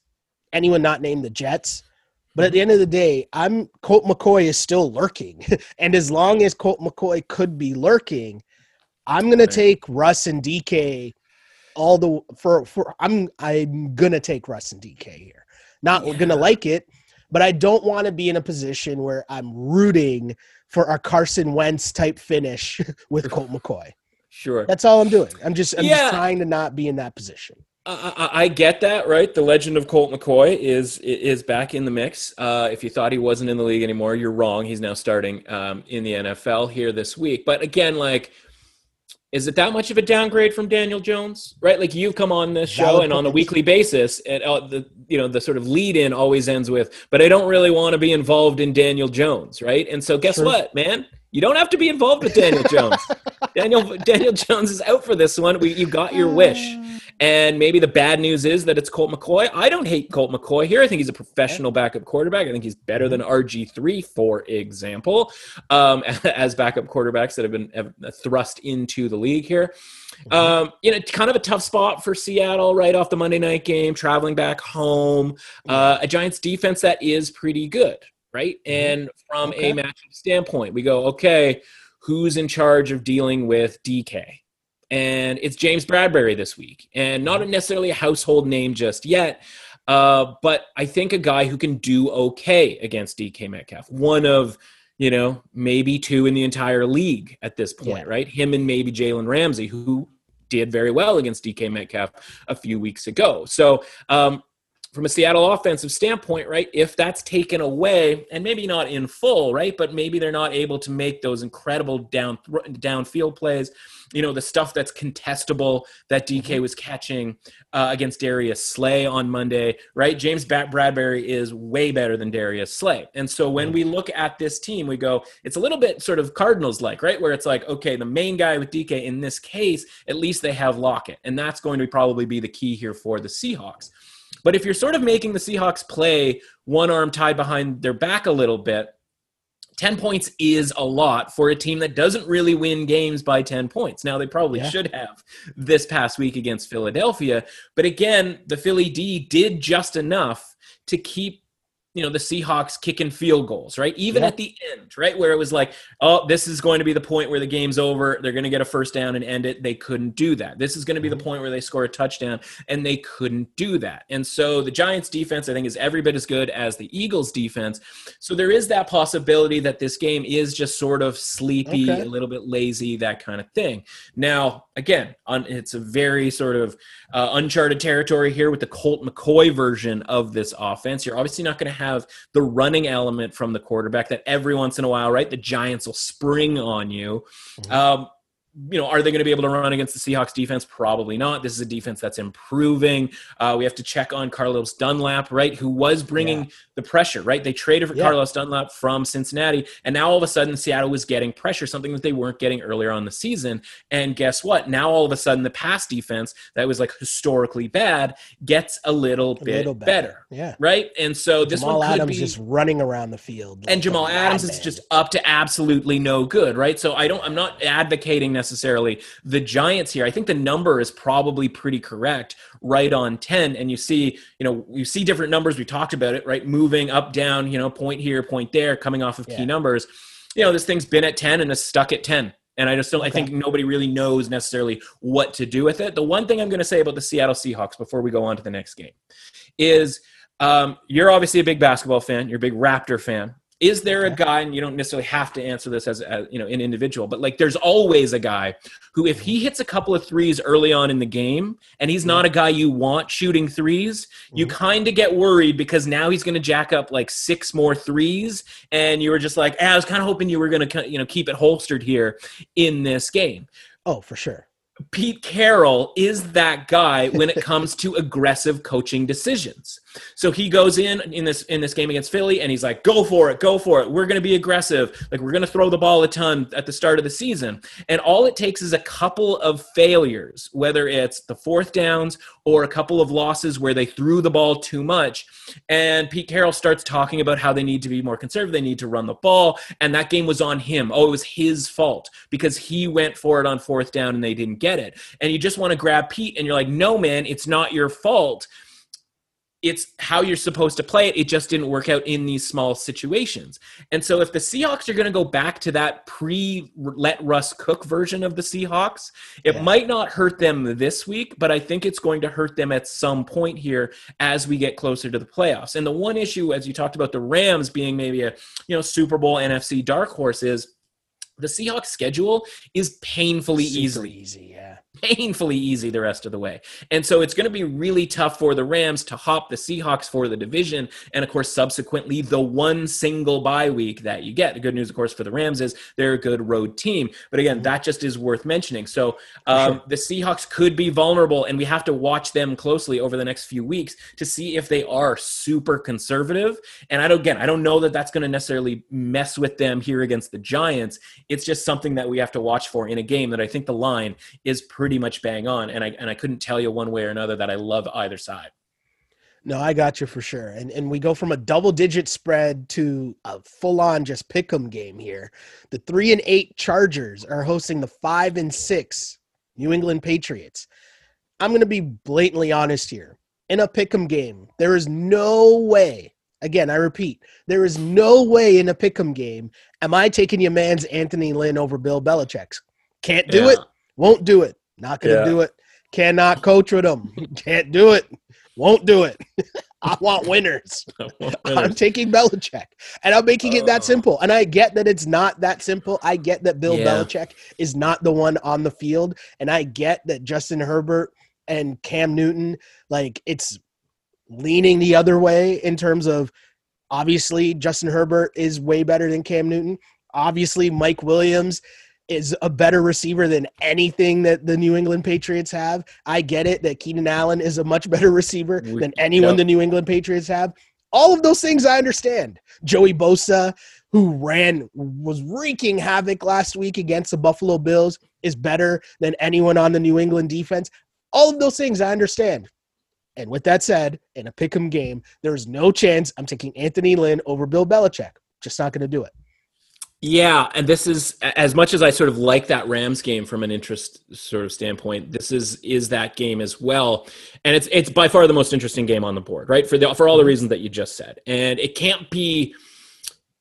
anyone not named the Jets. But at the end of the day, I'm Colt McCoy is still lurking. and as long as Colt McCoy could be lurking, I'm gonna take Russ and DK all the for for I'm I'm gonna take Russ and DK here. Not yeah. gonna like it, but I don't want to be in a position where I'm rooting for a Carson Wentz type finish with Colt McCoy. Sure. That's all I'm doing. I'm just I'm yeah. just trying to not be in that position. I, I, get that, right? The legend of Colt McCoy is is back in the mix. Uh, if you thought he wasn't in the league anymore, you're wrong. He's now starting um, in the NFL here this week. But again, like, is it that much of a downgrade from Daniel Jones? Right? Like you've come on this show and on a weekly basis, and uh, the you know the sort of lead in always ends with, "But I don't really want to be involved in Daniel Jones," right? And so, guess sure. what, man? You don't have to be involved with Daniel Jones. Daniel Daniel Jones is out for this one. We, you got your wish. And maybe the bad news is that it's Colt McCoy. I don't hate Colt McCoy here. I think he's a professional backup quarterback. I think he's better than RG3, for example, um, as backup quarterbacks that have been have thrust into the league here. Mm-hmm. Um, you know, kind of a tough spot for Seattle right off the Monday night game, traveling back home. Uh, a Giants defense that is pretty good, right? Mm-hmm. And from okay. a matchup standpoint, we go, okay, who's in charge of dealing with DK? and it's James Bradberry this week, and not necessarily a household name just yet. Uh, but I think a guy who can do okay against DK Metcalf, one of you know maybe two in the entire league at this point, yeah. right? Him and maybe Jalen Ramsey, who did very well against DK Metcalf a few weeks ago. So um, from a Seattle offensive standpoint, right, if that's taken away, and maybe not in full, right, but maybe they're not able to make those incredible down downfield plays, you know, the stuff that's contestable that DK mm-hmm. was catching uh, against Darius Slay on Monday, right? James Bradberry is way better than Darius Slay, and so when we look at this team, we go, it's a little bit sort of Cardinals like, right, where it's like, okay, the main guy with DK in this case, at least they have Lockett, and that's going to probably be the key here for the Seahawks. But if you're sort of making the Seahawks play one arm tied behind their back a little bit, 10 points is a lot for a team that doesn't really win games by 10 points. Now, they probably yeah. should have this past week against Philadelphia. But again, the Philly D did just enough to keep you know the Seahawks kicking field goals, right? Even yeah. at the end, right, where it was like, oh, this is going to be the point where the game's over. They're going to get a first down and end it. They couldn't do that. This is going to be the mm-hmm. point where they score a touchdown, and they couldn't do that. And so the Giants' defense, I think, is every bit as good as the Eagles' defense. So there is that possibility that this game is just sort of sleepy, okay. a little bit lazy, that kind of thing. Now, again, on, it's a very sort of uh, uncharted territory here with the Colt McCoy version of this offense. You're obviously not going to have the running element from the quarterback that every once in a while, right? The Giants will spring on you. Mm-hmm. Um, you know, are they going to be able to run against the Seahawks defense? Probably not. This is a defense that's improving. Uh, we have to check on Carlos Dunlap, right, who was bringing yeah. The pressure, right? They traded for yeah. Carlos Dunlap from Cincinnati, and now all of a sudden Seattle was getting pressure, something that they weren't getting earlier on the season. And guess what? Now all of a sudden the pass defense that was like historically bad gets a little a bit little better. better. yeah, right. And so this Jamal one could Adams be just running around the field, and Jamal Adams is just up to absolutely no good, right? So I don't. I'm not advocating necessarily necessarily the Giants here. I think the number is probably pretty correct, right on 10. And you see, you know, you see different numbers. We talked about it, right? Moving up, down, you know, point here, point there, coming off of yeah. key numbers. You know, this thing's been at 10 and is stuck at 10. And I just don't, okay. I think nobody really knows necessarily what to do with it. The one thing I'm going to say about the Seattle Seahawks before we go on to the next game is um, you're obviously a big basketball fan, you're a big Raptor fan. Is there a guy, and you don't necessarily have to answer this as, as, you know an individual, but like there's always a guy who, if he hits a couple of threes early on in the game, and he's not a guy you want shooting 3s you mm-hmm. kind of get worried because now he's going to jack up like six more threes, and you were just like, eh, I was kind of hoping you were going to you know keep it holstered here in this game. Oh, for sure. Pete Carroll is that guy when it comes to aggressive coaching decisions. So he goes in in this in this game against Philly and he's like, "Go for it, go for it. We're going to be aggressive. Like we're going to throw the ball a ton at the start of the season." And all it takes is a couple of failures, whether it's the fourth downs or a couple of losses where they threw the ball too much, and Pete Carroll starts talking about how they need to be more conservative, they need to run the ball, and that game was on him. Oh, it was his fault because he went for it on fourth down and they didn't get it. And you just want to grab Pete and you're like, "No, man, it's not your fault." It's how you're supposed to play it. It just didn't work out in these small situations. And so, if the Seahawks are going to go back to that pre let Russ cook version of the Seahawks, it yeah. might not hurt them this week, but I think it's going to hurt them at some point here as we get closer to the playoffs. And the one issue, as you talked about the Rams being maybe a you know Super Bowl NFC dark horse, is the Seahawks schedule is painfully Super easy. Easy, yeah painfully easy the rest of the way. And so it's going to be really tough for the Rams to hop the Seahawks for the division. And of course, subsequently, the one single bye week that you get. The good news, of course, for the Rams is they're a good road team. But again, that just is worth mentioning. So um, sure. the Seahawks could be vulnerable, and we have to watch them closely over the next few weeks to see if they are super conservative. And I don't, again, I don't know that that's going to necessarily mess with them here against the Giants. It's just something that we have to watch for in a game that I think the line is pretty pretty much bang on. And I and I couldn't tell you one way or another that I love either side. No, I got you for sure. And and we go from a double digit spread to a full on just pick 'em game here. The three and eight Chargers are hosting the five and six New England Patriots. I'm gonna be blatantly honest here. In a pick 'em game, there is no way. Again, I repeat, there is no way in a pick 'em game am I taking your man's Anthony Lynn over Bill Belichick's. Can't do yeah. it. Won't do it. Not gonna yeah. do it. Cannot coach with them. Can't do it. Won't do it. I want winners. I'm taking Belichick, and I'm making it that oh. simple. And I get that it's not that simple. I get that Bill yeah. Belichick is not the one on the field, and I get that Justin Herbert and Cam Newton, like it's leaning the other way in terms of obviously Justin Herbert is way better than Cam Newton. Obviously, Mike Williams is a better receiver than anything that the New England Patriots have. I get it that Keenan Allen is a much better receiver than anyone yep. the New England Patriots have. All of those things I understand. Joey Bosa, who ran was wreaking havoc last week against the Buffalo Bills, is better than anyone on the New England defense. All of those things I understand. And with that said, in a pick 'em game, there's no chance I'm taking Anthony Lynn over Bill Belichick. Just not going to do it. Yeah, and this is as much as I sort of like that Rams game from an interest sort of standpoint. This is is that game as well, and it's it's by far the most interesting game on the board, right? For the for all the reasons that you just said, and it can't be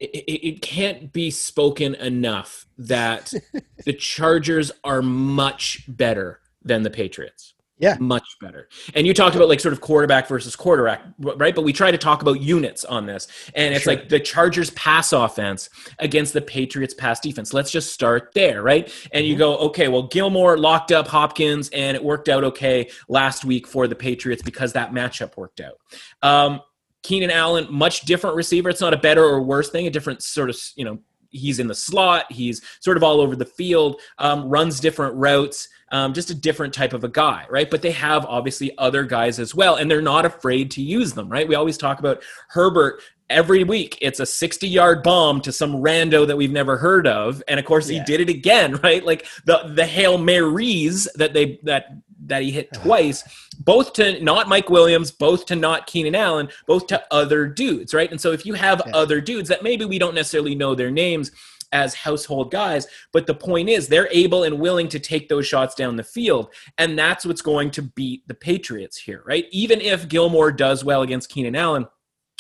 it, it can't be spoken enough that the Chargers are much better than the Patriots. Yeah. Much better. And you talked about like sort of quarterback versus quarterback, right? But we try to talk about units on this. And it's sure. like the Chargers pass offense against the Patriots pass defense. Let's just start there, right? And you mm-hmm. go, okay, well, Gilmore locked up Hopkins and it worked out okay last week for the Patriots because that matchup worked out. Um, Keenan Allen, much different receiver. It's not a better or worse thing, a different sort of, you know, he's in the slot. He's sort of all over the field, um, runs different routes, um, just a different type of a guy, right? But they have obviously other guys as well, and they're not afraid to use them, right? We always talk about Herbert every week it's a 60 yard bomb to some rando that we've never heard of and of course yeah. he did it again right like the the hail marys that they that that he hit twice both to not mike williams both to not keenan allen both to other dudes right and so if you have yeah. other dudes that maybe we don't necessarily know their names as household guys. But the point is, they're able and willing to take those shots down the field. And that's what's going to beat the Patriots here, right? Even if Gilmore does well against Keenan Allen,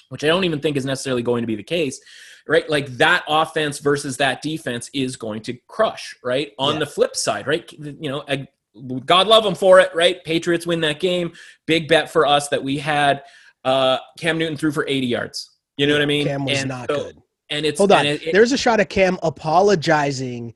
which I don't even think is necessarily going to be the case, right? Like that offense versus that defense is going to crush, right? On yeah. the flip side, right? You know, God love them for it, right? Patriots win that game. Big bet for us that we had uh, Cam Newton threw for 80 yards. You know what I mean? Cam was and not so, good. And it's hold on. It, it, There's a shot of Cam apologizing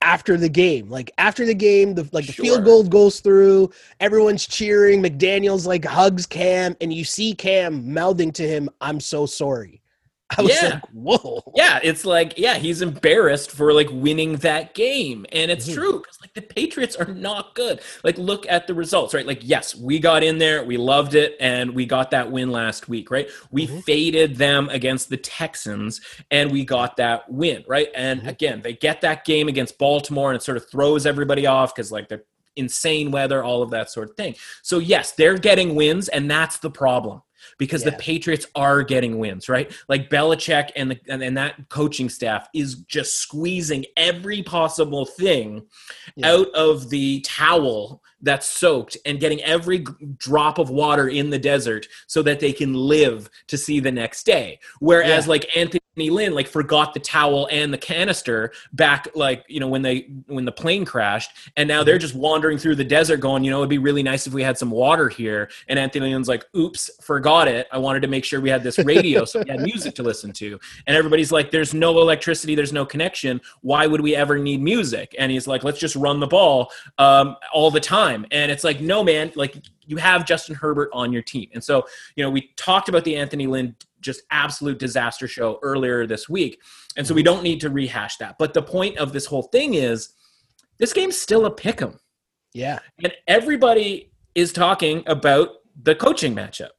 after the game. Like after the game, the like the sure. field goal goes through, everyone's cheering. McDaniels like hugs Cam, and you see Cam mouthing to him, "I'm so sorry." I was Yeah. like, whoa. Yeah, it's like, yeah, he's embarrassed for like winning that game. And it's Mhm. true because like the Patriots are not good. Like, look at the results, right? Like, yes, we got in there, we loved it, and we got that win last week, right? We Mhm. faded them against the Texans and we got that win, right? And Mhm. again, they get that game against Baltimore and it sort of throws everybody off because like they're insane weather, all of that sort of thing. So, yes, they're getting wins, and that's the problem because the Patriots are getting wins, right? Like Belichick and the and, and that coaching staff is just squeezing every possible thing Yeah. out of the towel that's soaked and getting every drop of water in the desert so that they can live to see the next day. Whereas Yeah. like Anthony Lynn like forgot the towel and the canister back like you know when they when the plane crashed and now they're just wandering through the desert going you know it'd be really nice if we had some water here. And Anthony Lynn's like oops forgot it. I wanted to make sure we had this radio so we had music to listen to. And everybody's like there's no electricity. There's no connection. Why would we ever need music? And he's like let's just run the ball um, all the time and it's like no man like you have Justin Herbert on your team. And so you know we talked about the Anthony Lynn just absolute disaster show earlier this week. And so we mhm. don't need to rehash that. But the point of this whole thing is this game's still a pick 'em. Yeah. and everybody is talking about the coaching matchup.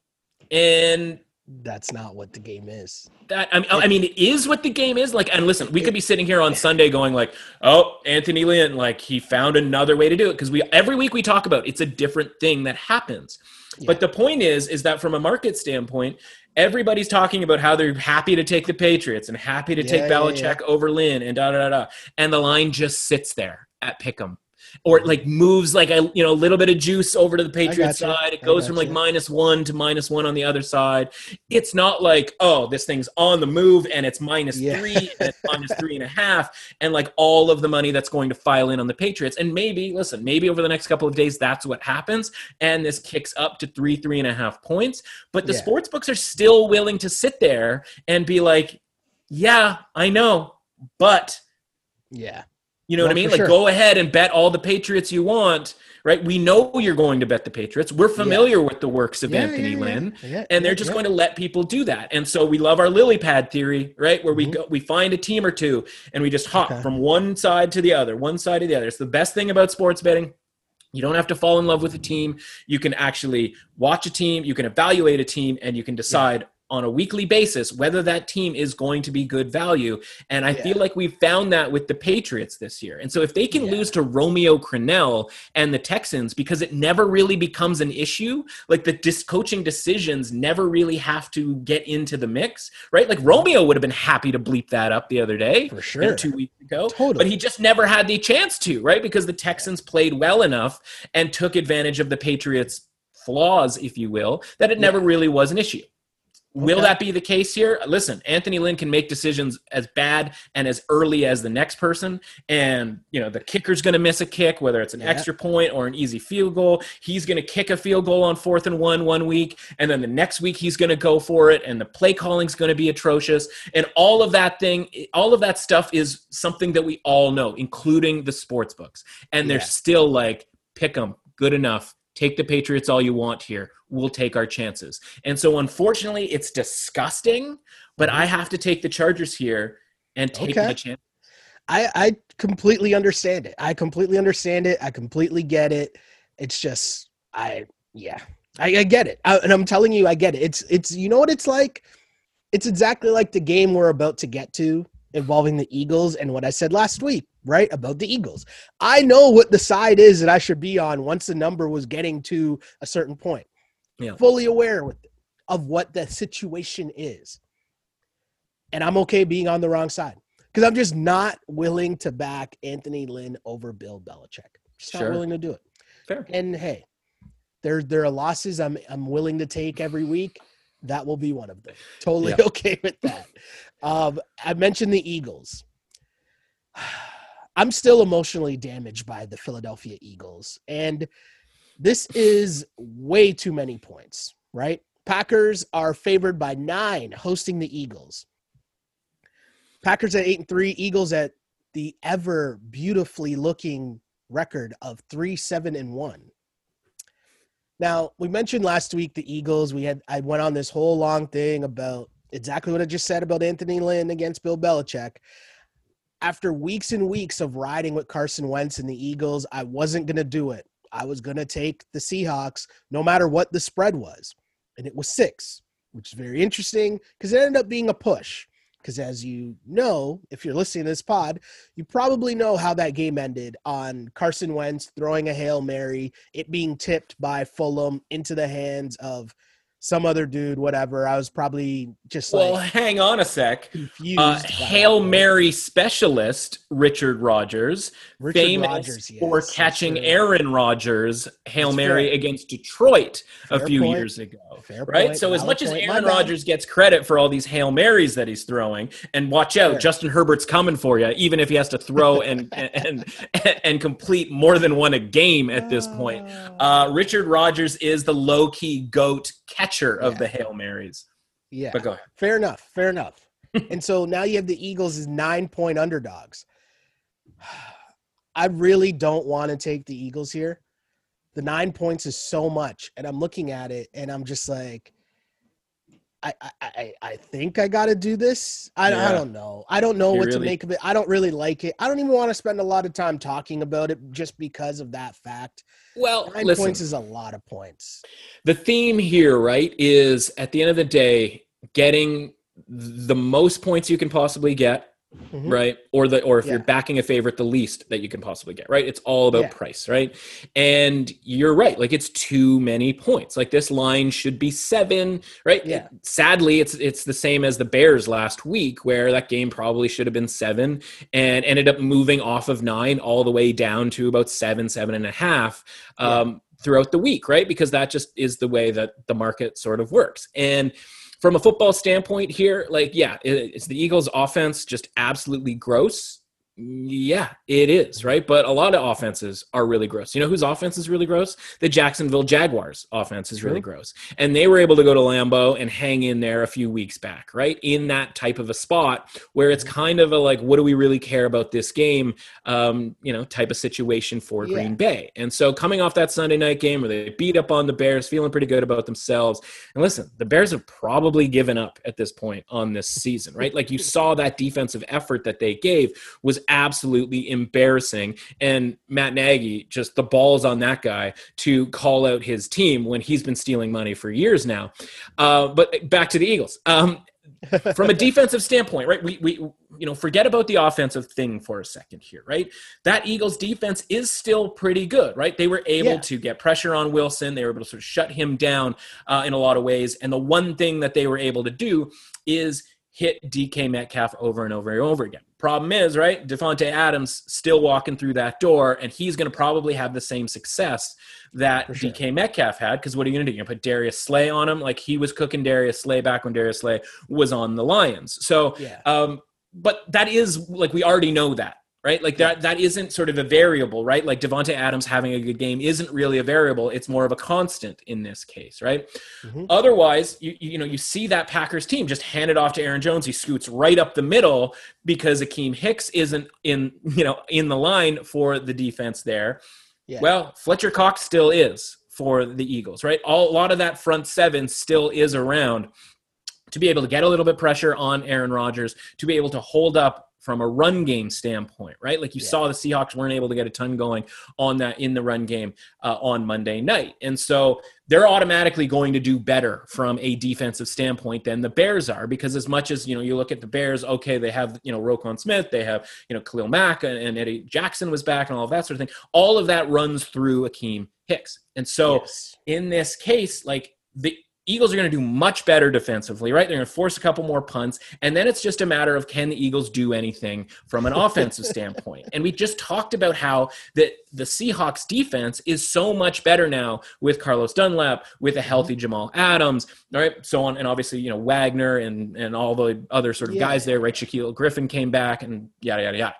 And That's not what the game is. that I mean, I mean, it is what the game is like. And listen, we could be sitting here on Sunday going like, "Oh, Anthony Lynn, like he found another way to do it." Because we every week we talk about it's a different thing that happens. But the point is, is that from a market standpoint, everybody's talking about how they're happy to take the Patriots and happy to Yeah, take yeah, Belichick over Lynn and da da da da, and the line just sits there at Pick'em. Or it like moves like a you know a little bit of juice over to the Patriots side. It goes from like minus one to minus one on the other side it's not like oh this thing's on the move and it's minus Yeah. three and it's minus three and a half and like all of the money that's going to file in on the patriots and maybe listen maybe over the next couple of days that's what happens and this kicks up to three three and a half points but the Yeah. sports books are still willing to sit there and be like yeah i know but Yeah. You know what I mean? Like, sure. go ahead and bet all the Patriots you want, right? We know you're going to bet the Patriots. We're familiar with the works of Yeah, Anthony yeah, yeah. Lynn, Yeah, and they're just yeah. going to let people do that. And so we love our lily pad theory, right? Where we Mhm. go, we find a team or two, and we just hop Okay. from one side to the other, one side to the other. It's the best thing about sports betting. You don't have to fall in love with a team. You can actually watch a team, you can evaluate a team, and you can decide on a weekly basis whether that team is going to be good value. And I Yeah. feel like we've found that with the Patriots this year. And so if they can Yeah. lose to Romeo Crennel and the Texans because it never really becomes an issue, like the dis- coaching decisions never really have to get into the mix, right? Like Romeo would have been happy to bleep that up the other day For sure. two weeks ago. Totally. But he just never had the chance to, right? Because the Texans played well enough and took advantage of the Patriots' flaws, if you will, that it never really was an issue. Will Okay. that be the case here? Listen, Anthony Lynn can make decisions as bad and as early as the next person. And, you know, the kicker's going to miss a kick, whether it's an Yeah. extra point or an easy field goal. He's going to kick a field goal on fourth and one one week. And then the next week, he's going to go for it. And the play calling's going to be atrocious. And all of that thing, all of that stuff is something that we all know, including the sports books. And they're still like, pick them, good enough. Take the Patriots all you want here. We'll take our chances. And so, unfortunately, it's disgusting, but I mm-hmm. have to take the Chargers here and take Okay. my chance. I, I completely understand it. I completely understand it. I completely get it. It's just I yeah. I, I get it. I, and I'm telling you, I get it. It's it's you know what it's like? It's exactly like the game we're about to get to involving the Eagles and what I said last week, right? About the Eagles. I know what the side is that I should be on once the number was getting to a certain point. Yeah. Fully aware with of what the situation is. And I'm okay being on the wrong side because I'm just not willing to back Anthony Lynn over Bill Belichick. Just Sure. not willing to do it. Fair. And hey, there there are losses I'm I'm willing to take every week. That will be one of them. Totally Yeah. okay with that. Um, I mentioned the Eagles. I'm still emotionally damaged by the Philadelphia Eagles, and this is way too many points. Right? Packers are favored by nine, hosting the Eagles. Packers at eight and three, Eagles at the ever beautifully looking record of three, seven, and one. Now, we mentioned last week the Eagles. We had I went on this whole long thing about exactly what I just said about Anthony Lynn against Bill Belichick. After weeks and weeks of riding with Carson Wentz and the Eagles, I wasn't going to do it. I was going to take the Seahawks no matter what the spread was. And it was six, which is very interesting because it ended up being a push. Because as you know, if you're listening to this pod, you probably know how that game ended on Carson Wentz throwing a Hail Mary, it being tipped by Fulham into the hands of some other dude, whatever. I was probably just well, like hang on a sec. confused. Uh, Hail. Mary specialist Richard Rodgers, Richard famous Rodgers, for catching Aaron Rodgers Hail That's Mary fair. against Detroit a few point. years ago. Fair Right. point, So as valid much as Aaron. Rodgers gets credit for all these Hail Marys that he's throwing, and watch out. Justin Herbert's coming for you, even if he has to throw and and and complete more than one a game at this point. Ah. Uh, Richard Rodgers is the low key goat catcher of Yeah. the Hail Marys. yeah, But go ahead. fair enough, fair enough. and so now you have the Eagles as nine point underdogs. I really don't want to take the Eagles here. The nine points is so much, and I'm looking at it, and I'm just like, I I I, I think I got to do this. I, I don't know. I don't know You what to make of it. I don't really like it. I don't even want to spend a lot of time talking about it just because of that fact. Well, Nine listen. points is a lot of points. the theme here, right, is at the end of the day, getting the most points you can possibly get, Mhm. right? Or the or if you're backing a favorite, the least that you can possibly get, right? It's all about Yeah. price, right? And you're right, like it's too many points. Like this line should be seven, right? Yeah. Sadly, it's it's the same as the Bears last week, where that game probably should have been seven and ended up moving off of nine all the way down to about seven, seven and a half. Um, throughout the week, right? Because that just is the way that the market sort of works. And from a football standpoint here, like, yeah, it- it's the Eagles' offense just absolutely gross. Yeah, it is, right? But a lot of offenses are really gross. You know whose offense is really gross? The Jacksonville Jaguars offense is really gross. And they were able to go to Lambeau and hang in there a few weeks back, right? In that type of a spot where it's kind of a like, what do we really care about this game? Um, you know, type of situation for Yeah. Green Bay. And so coming off that Sunday night game where they beat up on the Bears, feeling pretty good about themselves. And listen, the Bears have probably given up at this point on this season, right? Like you saw that defensive effort that they gave was absolutely embarrassing. And Matt Nagy, just the balls on that guy to call out his team when he's been stealing money for years now. Uh, but back to the Eagles. Um, from a defensive standpoint, right? We we you know forget about the offensive thing for a second here, right? That Eagles defense is still pretty good, right? They were able Yeah. to get pressure on Wilson. They were able to sort of shut him down uh, in a lot of ways. And the one thing that they were able to do is hit DK Metcalf over and over and over again. Problem is, right? Davante Adams still walking through that door, and he's going to probably have the same success that sure. DK Metcalf had. Because what are you going to do? You're going to put Darius Slay on him, like he was cooking Darius Slay back when Darius Slay was on the Lions. So, Yeah. um, but that is like we already know that, right? Like that that isn't sort of a variable, right? Like Davante Adams having a good game isn't really a variable. It's more of a constant in this case, right? Mhm. Otherwise, you you know you see that Packers team just hand it off to Aaron Jones. He scoots right up the middle because Akiem Hicks isn't in you know in the line for the defense there. Yeah. Well, Fletcher Cox still is for the Eagles, right? All, a lot of that front seven still is around to be able to get a little bit pressure on Aaron Rodgers, to be able to hold up from a run game standpoint, right? Like you Yeah. saw the Seahawks weren't able to get a ton going on that in the run game uh, on Monday night. And so they're automatically going to do better from a defensive standpoint than the Bears are because as much as, you know, you look at the Bears, okay, they have, you know, Roquan Smith, they have, you know, Khalil Mack and, and Eddie Jackson was back and all of that sort of thing. All of that runs through Akiem Hicks. And so Yes. in this case, like the Eagles are going to do much better defensively, right? They're going to force a couple more punts, and then it's just a matter of can the Eagles do anything from an offensive standpoint? And we just talked about how the the Seahawks defense is so much better now with Carlos Dunlap, with a healthy mm-hmm. Jamal Adams, all right, so on, and obviously you know Wagner and and all the other sort of Yeah. guys there, right? Shaquill Griffin came back, and yada yada yada.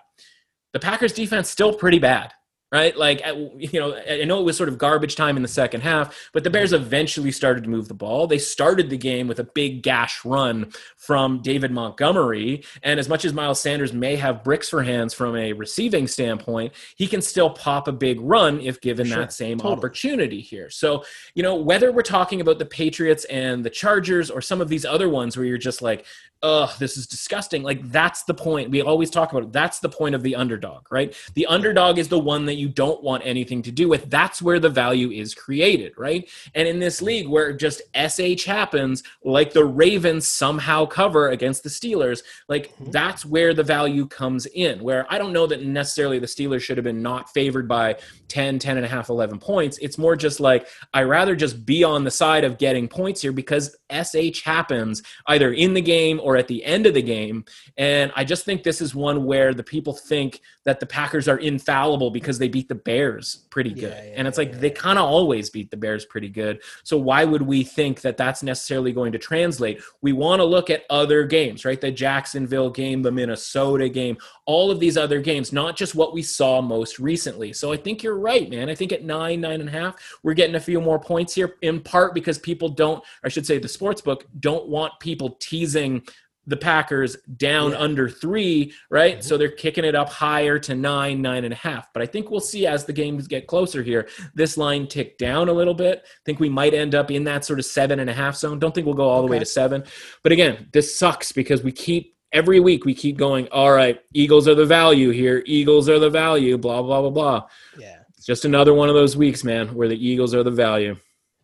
The Packers defense still pretty bad. Right? Like, you know, I know it was sort of garbage time in the second half, but the Bears eventually started to move the ball. They started the game with a big gash run from David Montgomery. And as much as Miles Sanders may have bricks for hands from a receiving standpoint, he can still pop a big run if given sure, that same totally. opportunity here. So, you know, whether we're talking about the Patriots and the Chargers or some of these other ones where you're just like, ugh, this is disgusting. Like that's the point. We always talk about it. That's the point of the underdog, right? The underdog is the one that you don't want anything to do with. That's where the value is created, right? And in this league where just SH happens, like the Ravens somehow cover against the Steelers, like mm-hmm. that's where the value comes in. Where I don't know that necessarily the Steelers should have been not favored by 10, 10 and a half, 11 points. It's more just like I rather just be on the side of getting points here because SH happens either in the game or at the end of the game. And I just think this is one where the people think that the Packers are infallible because they beat the Bears pretty good. Yeah, yeah, and it's like yeah, they kind of always beat the Bears pretty good. So why would we think that that's necessarily going to translate? We want to look at other games, right? The Jacksonville game, the Minnesota game, all of these other games, not just what we saw most recently. So I think you're right, man. I think at nine, nine and a half, we're getting a few more points here, in part because people don't, I should say, the sports book don't want people teasing the Packers down yeah. under three, right? Mm-hmm. So they're kicking it up higher to nine, nine and a half. But I think we'll see as the games get closer here, this line tick down a little bit. I think we might end up in that sort of seven and a half zone. Don't think we'll go all okay. the way to seven. But again, this sucks because we keep every week we keep going, all right, Eagles are the value here, Eagles are the value, blah, blah, blah, blah. Yeah. It's just another one of those weeks, man, where the Eagles are the value.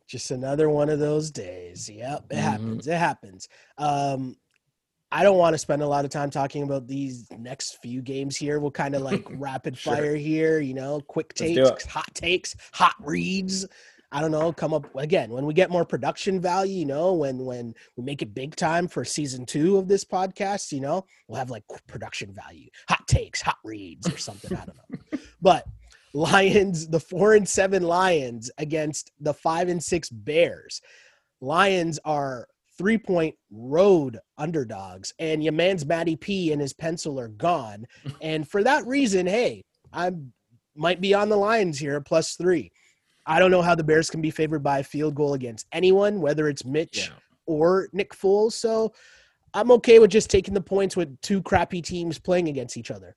Just another one of those days. Yep, it mm-hmm. happens. It happens. Um, I don't want to spend a lot of time talking about these next few games here. We'll kind of like rapid sure. fire here, you know, quick takes, hot takes, hot reads. I don't know, come up again when we get more production value, you know, when when we make it big time for season 2 of this podcast, you know, we'll have like production value, hot takes, hot reads or something, I don't know. But Lions, the 4 and 7 Lions against the 5 and 6 Bears. Lions are three point road underdogs, and your man's Matty P and his pencil are gone. and for that reason, hey, I might be on the Lions here plus three. I don't know how the Bears can be favored by a field goal against anyone, whether it's Mitch yeah. or Nick Foles. So I'm okay with just taking the points with two crappy teams playing against each other.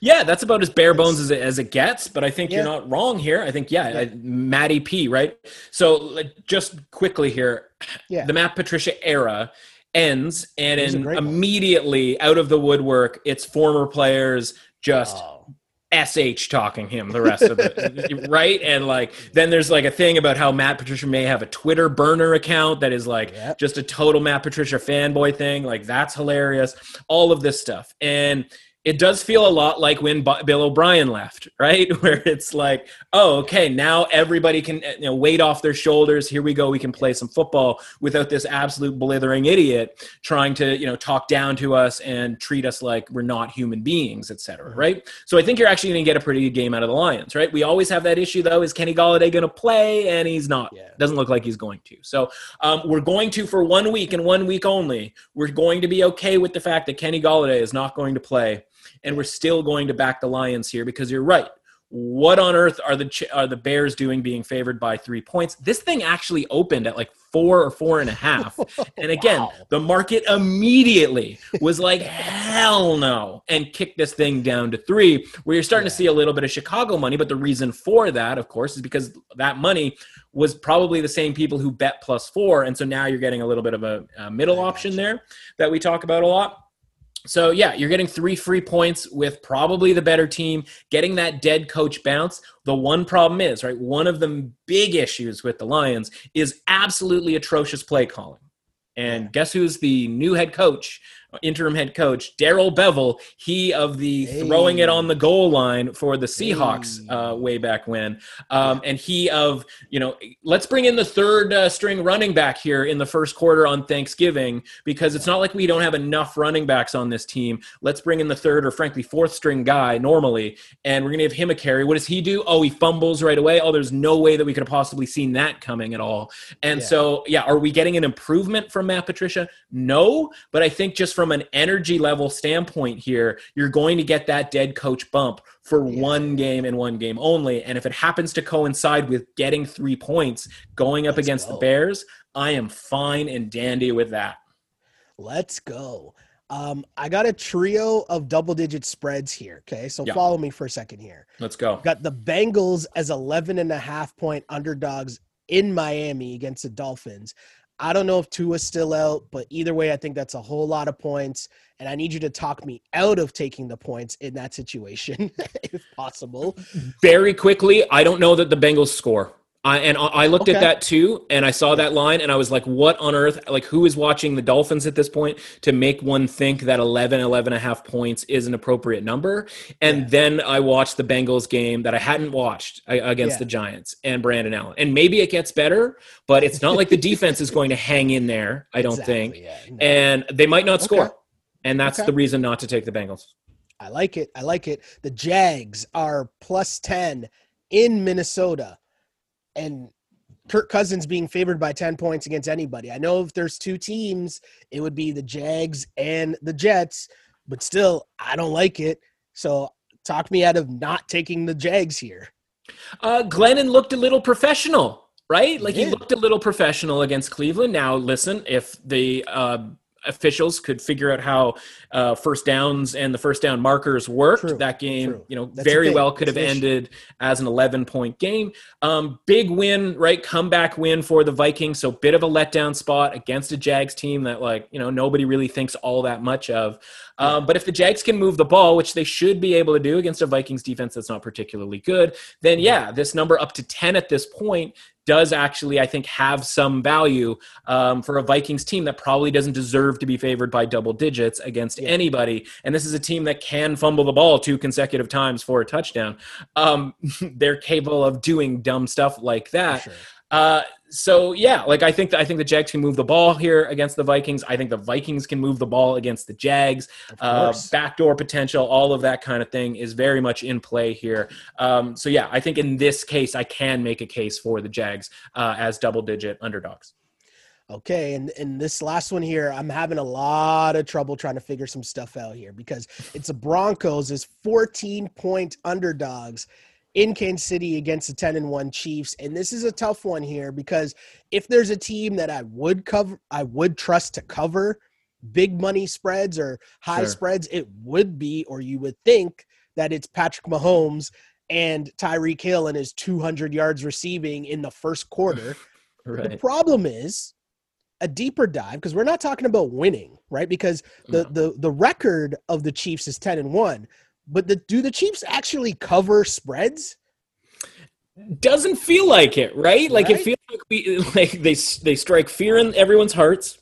Yeah, that's about as bare bones as it, as it gets, but I think yeah. you're not wrong here. I think, yeah, yeah. I, Matty P, right? So, like, just quickly here, yeah. the Matt Patricia era ends, and in immediately one. out of the woodwork, it's former players just oh. sh talking him the rest of it right and like then there's like a thing about how matt patricia may have a twitter burner account that is like yep. just a total matt patricia fanboy thing like that's hilarious all of this stuff and it does feel a lot like when Bill O'Brien left, right? Where it's like, oh, okay, now everybody can you know, weight off their shoulders. Here we go. We can play some football without this absolute blithering idiot trying to, you know, talk down to us and treat us like we're not human beings, etc. Mm-hmm. Right? So I think you're actually going to get a pretty good game out of the Lions, right? We always have that issue though: is Kenny Golladay going to play? And he's not. Yeah. Doesn't look like he's going to. So um, we're going to for one week and one week only. We're going to be okay with the fact that Kenny Golladay is not going to play and we're still going to back the Lions here because you're right. What on earth are the are the Bears doing being favored by three points? This thing actually opened at like four or four and a half, oh, and again, wow. the market immediately was like hell no and kicked this thing down to three. Where you're starting yeah. to see a little bit of Chicago money, but the reason for that, of course, is because that money was probably the same people who bet plus four, and so now you're getting a little bit of a, a middle option there that we talk about a lot. So yeah, you're getting three free points with probably the better team, getting that dead coach bounce. The one problem is, right, one of the big issues with the Lions is absolutely atrocious play calling. And guess who's the new head coach interim head coach Darrell Bevell, he of the hey. throwing it on the goal line for the Seahawks hey. uh, way back when, um, and he of you know let's bring in the third uh, string running back here in the first quarter on Thanksgiving because it's not like we don't have enough running backs on this team. Let's bring in the third or frankly fourth string guy normally, and we're gonna give him a carry. What does he do? Oh, he fumbles right away. Oh, there's no way that we could have possibly seen that coming at all. And yeah. so yeah, are we getting an improvement from Matt Patricia? No, but I think just from an energy level standpoint here, you're going to get that dead coach bump for yeah. one game and one game only. And if it happens to coincide with getting three points going up Let's against go. the Bears, I am fine and dandy with that. Let's go. Um, I got a trio of double digit spreads here. Okay. So yeah. follow me for a second here. Let's go. Got the Bengals as 11 and a half point underdogs in Miami against the Dolphins. I don't know if Tua's still out, but either way, I think that's a whole lot of points. And I need you to talk me out of taking the points in that situation, if possible. Very quickly, I don't know that the Bengals score. I, and I looked okay. at that too, and I saw that line, and I was like, what on earth? Like, who is watching the Dolphins at this point to make one think that 11, 11 and a half points is an appropriate number? And yeah. then I watched the Bengals game that I hadn't watched against yeah. the Giants and Brandon Allen. And maybe it gets better, but it's not like the defense is going to hang in there, I don't exactly, think. Yeah, no. And they might not score. Okay. And that's okay. the reason not to take the Bengals. I like it. I like it. The Jags are plus 10 in Minnesota and Kirk Cousins being favored by 10 points against anybody. I know if there's two teams, it would be the Jags and the Jets, but still, I don't like it. So talk me out of not taking the Jags here. Uh, Glennon looked a little professional, right? Like he, he looked a little professional against Cleveland. Now, listen, if the uh, officials could figure out how uh, first downs and the first down markers worked. True, that game, true. you know, That's very well could That's have ended as an 11 point game. Um, big win, right? Comeback win for the Vikings. So bit of a letdown spot against a Jags team that, like, you know, nobody really thinks all that much of. Um, but if the Jags can move the ball, which they should be able to do against a Vikings defense that's not particularly good, then yeah, this number up to 10 at this point does actually, I think, have some value um, for a Vikings team that probably doesn't deserve to be favored by double digits against yeah. anybody. And this is a team that can fumble the ball two consecutive times for a touchdown. Um, they're capable of doing dumb stuff like that. Sure. Uh, so yeah, like I think that I think the Jags can move the ball here against the Vikings. I think the Vikings can move the ball against the Jags. Uh, backdoor potential, all of that kind of thing is very much in play here. Um, so yeah, I think in this case, I can make a case for the Jags uh, as double-digit underdogs. Okay, and and this last one here, I'm having a lot of trouble trying to figure some stuff out here because it's the Broncos as 14 point underdogs in Kansas City against the 10 and 1 Chiefs. And this is a tough one here because if there's a team that I would cover, I would trust to cover big money spreads or high sure. spreads, it would be, or you would think that it's Patrick Mahomes and Tyreek Hill and his 200 yards receiving in the first quarter. right. The problem is a deeper dive because we're not talking about winning, right? Because the, no. the the record of the Chiefs is 10 and 1 but the, do the Chiefs actually cover spreads? Doesn't feel like it, right? Like right? it feels like we like they they strike fear in everyone's hearts.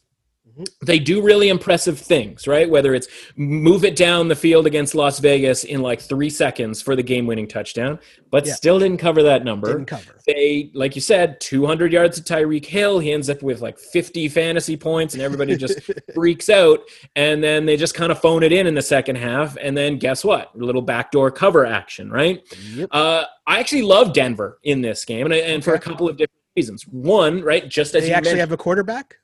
They do really impressive things, right? Whether it's move it down the field against Las Vegas in like three seconds for the game-winning touchdown, but yeah. still didn't cover that number. Didn't cover. They, like you said, 200 yards to Tyreek Hill. He ends up with like 50 fantasy points, and everybody just freaks out. And then they just kind of phone it in in the second half. And then guess what? A little backdoor cover action, right? Yep. Uh, I actually love Denver in this game, and, and okay. for a couple of different reasons. One, right, just as they actually have a quarterback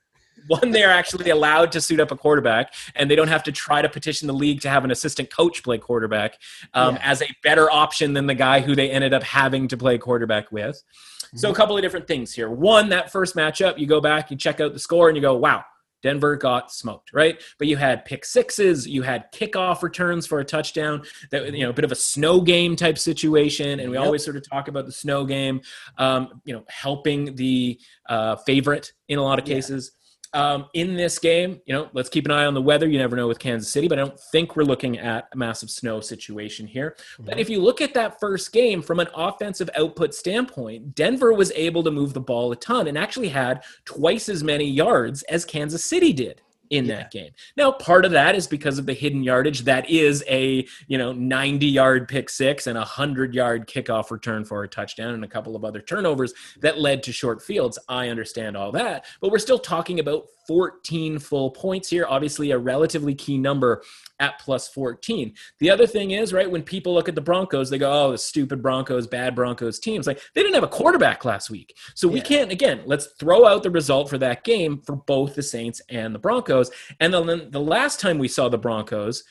one they're actually allowed to suit up a quarterback and they don't have to try to petition the league to have an assistant coach play quarterback um, yeah. as a better option than the guy who they ended up having to play quarterback with mm-hmm. so a couple of different things here one that first matchup you go back you check out the score and you go wow Denver got smoked, right? But you had pick sixes, you had kickoff returns for a touchdown. That you know, a bit of a snow game type situation, and we yep. always sort of talk about the snow game, um, you know, helping the uh, favorite in a lot of cases. Yeah um, in this game, you know, let's keep an eye on the weather. You never know with Kansas City, but I don't think we're looking at a massive snow situation here. Mm-hmm. But if you look at that first game from an offensive output standpoint, Denver was able to move the ball a ton and actually had twice as many yards as Kansas City did in yeah. that game. Now, part of that is because of the hidden yardage that is a, you know, 90 yard pick six and a 100 yard kickoff return for a touchdown and a couple of other turnovers that led to short fields. I understand all that, but we're still talking about 14 full points here. Obviously, a relatively key number at plus 14. The other thing is, right, when people look at the Broncos, they go, oh, the stupid Broncos, bad Broncos teams. Like, they didn't have a quarterback last week. So we can't, again, let's throw out the result for that game for both the Saints and the Broncos. And then the last time we saw the Broncos,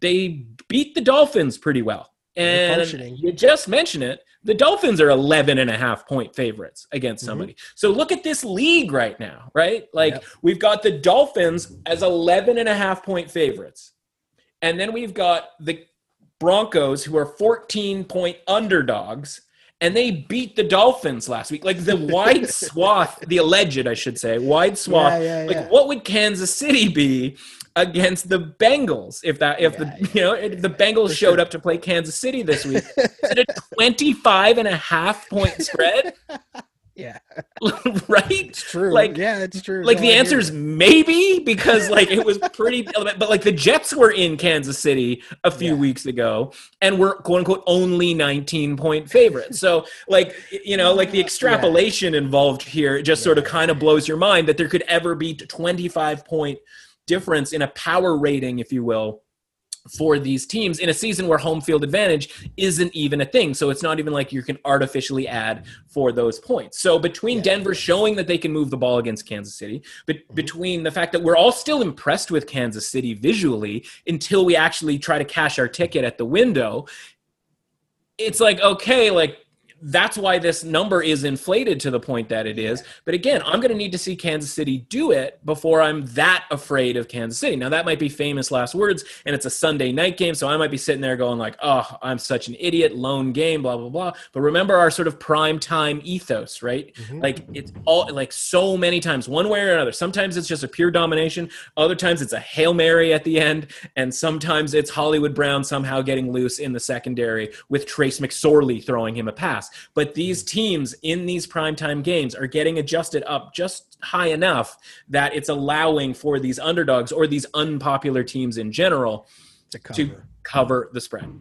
they beat the Dolphins pretty well. And you just mentioned it. The Dolphins are 11 and a half point favorites against mm-hmm. somebody. Mm-hmm. So look at this league right now, right? Like yep. we've got the Dolphins as 11 and a half point favorites. And then we've got the Broncos, who are 14 point underdogs, and they beat the Dolphins last week. Like the wide swath, the alleged, I should say, wide swath. Yeah, yeah, yeah. Like, what would Kansas City be against the Bengals if that if the you know if the Bengals showed up to play Kansas City this week? Is it a 25 and a half point spread? Yeah. right? It's true. Like yeah, it's true. Like no, the answer is maybe because like it was pretty but like the Jets were in Kansas City a few yeah. weeks ago and were quote unquote only 19 point favorites. So like you know, like the extrapolation yeah. involved here just yeah. sort of kind of blows your mind that there could ever be 25 point difference in a power rating if you will for these teams in a season where home field advantage isn't even a thing. So it's not even like you can artificially add for those points. So between yeah. Denver showing that they can move the ball against Kansas City, but mm-hmm. between the fact that we're all still impressed with Kansas City visually until we actually try to cash our ticket at the window, it's like, okay, like that's why this number is inflated to the point that it is. But again, I'm going to need to see Kansas City do it before I'm that afraid of Kansas City. Now, that might be famous last words, and it's a Sunday night game. So I might be sitting there going, like, oh, I'm such an idiot, lone game, blah, blah, blah. But remember our sort of prime time ethos, right? Mm-hmm. Like, it's all like so many times, one way or another. Sometimes it's just a pure domination, other times it's a Hail Mary at the end, and sometimes it's Hollywood Brown somehow getting loose in the secondary with Trace McSorley throwing him a pass. But these mm. teams in these primetime games are getting adjusted up just high enough that it's allowing for these underdogs or these unpopular teams in general to cover, to cover the spread.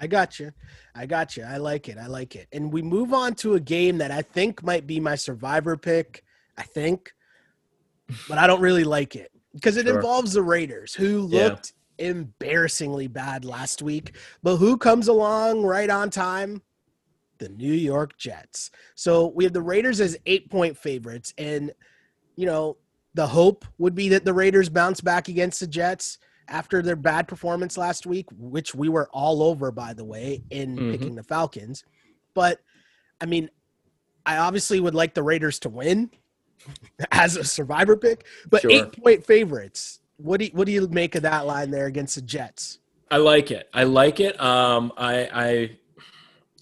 I got you. I got you. I like it. I like it. And we move on to a game that I think might be my survivor pick. I think, but I don't really like it because it sure. involves the Raiders, who looked yeah. embarrassingly bad last week. But who comes along right on time? The New York Jets. So we have the Raiders as eight point favorites. And, you know, the hope would be that the Raiders bounce back against the Jets after their bad performance last week, which we were all over, by the way, in mm-hmm. picking the Falcons. But, I mean, I obviously would like the Raiders to win as a survivor pick, but sure. eight point favorites. What do you, what do you make of that line there against the Jets? I like it. I like it. Um, I, I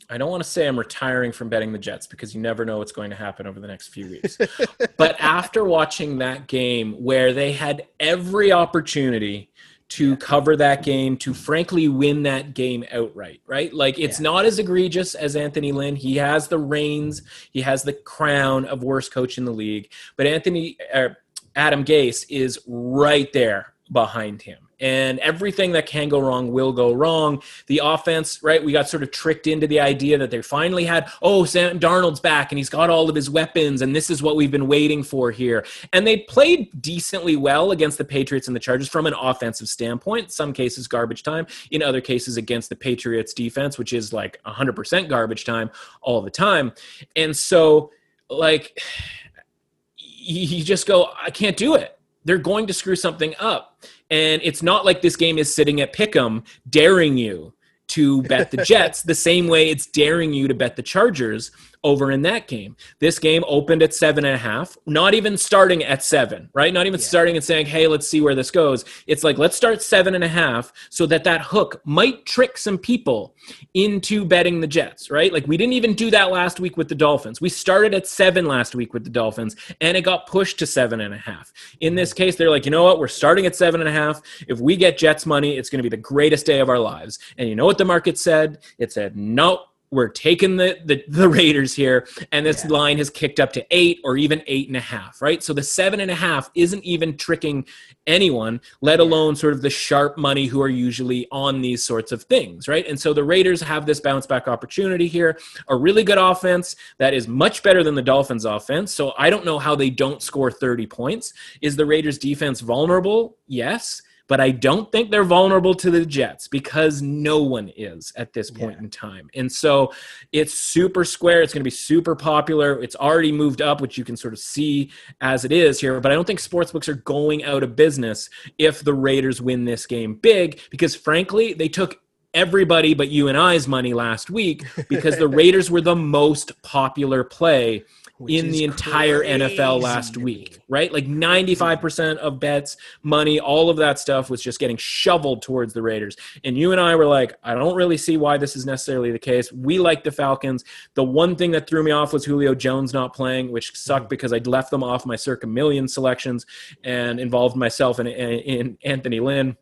I don't want to say I'm retiring from betting the Jets because you never know what's going to happen over the next few weeks. but after watching that game where they had every opportunity to cover that game, to frankly win that game outright, right? Like it's yeah. not as egregious as Anthony Lynn. He has the reins, he has the crown of worst coach in the league. But Anthony, uh, Adam Gase is right there behind him and everything that can go wrong will go wrong. The offense, right? We got sort of tricked into the idea that they finally had, oh, Sam Darnold's back and he's got all of his weapons, and this is what we've been waiting for here. And they played decently well against the Patriots and the Chargers from an offensive standpoint. Some cases, garbage time. In other cases, against the Patriots defense, which is like 100% garbage time all the time. And so, like, you just go, I can't do it. They're going to screw something up. And it's not like this game is sitting at Pick'em daring you to bet the Jets the same way it's daring you to bet the Chargers over in that game. This game opened at seven and a half, not even starting at seven, right? Not even yeah. starting and saying, hey, let's see where this goes. It's like, let's start seven and a half so that that hook might trick some people into betting the Jets, right? Like we didn't even do that last week with the Dolphins. We started at seven last week with the Dolphins and it got pushed to seven and a half. In this mm-hmm. case, they're like, you know what? We're starting at seven and a half. If we get Jets money, it's going to be the greatest day of our lives. And you know what the market said? It said, nope we're taking the, the, the Raiders here, and this Yeah. line has kicked up to eight or even eight and a half, right? So the seven and a half isn't even tricking anyone, let alone sort of the sharp money who are usually on these sorts of things, right? And so the Raiders have this bounce back opportunity here, a really good offense that is much better than the Dolphins' offense. So I don't know how they don't score 30 points. Is the Raiders' defense vulnerable? Yes. But I don't think they're vulnerable to the Jets because no one is at this point Yeah. in time. And so it's super square. It's going to be super popular. It's already moved up, which you can sort of see as it is here. But I don't think sportsbooks are going out of business if the Raiders win this game big because, frankly, they took everybody but you and I's money last week because the Raiders were the most popular play Which in the entire NFL last week, right? Like 95% of bets, money, all of that stuff was just getting shoveled towards the Raiders. And you and I were like, I don't really see why this is necessarily the case. We like the Falcons. The one thing that threw me off was Julio Jones not playing, which sucked mm-hmm. because I'd left them off my circa million selections and involved myself in, in, in Anthony Lynn.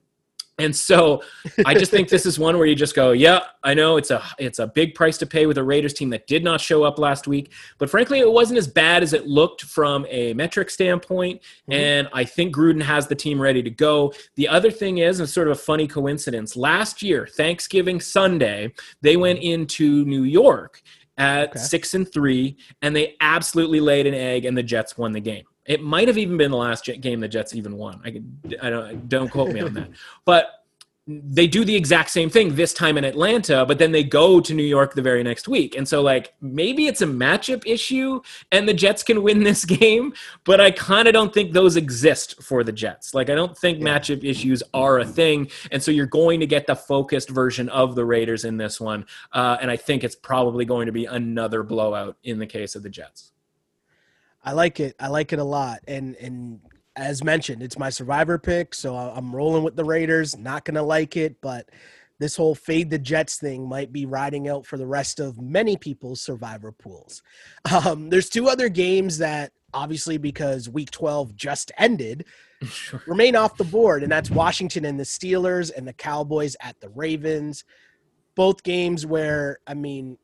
And so I just think this is one where you just go, yeah, I know it's a it's a big price to pay with a Raiders team that did not show up last week, but frankly, it wasn't as bad as it looked from a metric standpoint. Mhm. And I think Gruden has the team ready to go. The other thing is, and sort of a funny coincidence, last year Thanksgiving Sunday they went into New York at Okay. six and three, and they absolutely laid an egg, and the Jets won the game. It might have even been the last Jet game the Jets even won. I, could, I don't don't quote me on that, but they do the exact same thing this time in Atlanta, but then they go to New York the very next week. And so, like, maybe it's a matchup issue and the Jets can win this game, but I kind of don't think those exist for the Jets. Like, I don't think Yeah. matchup issues are a thing. And so, you're going to get the focused version of the Raiders in this one. Uh, and I think it's probably going to be another blowout in the case of the Jets. I like it. I like it a lot. And and as mentioned, it's my survivor pick, so I'm rolling with the Raiders. Not gonna like it, but this whole fade the Jets thing might be riding out for the rest of many people's survivor pools. Um, there's two other games that obviously because week 12 just ended sure. remain off the board, and that's Washington and the Steelers and the Cowboys at the Ravens. Both games where, I mean,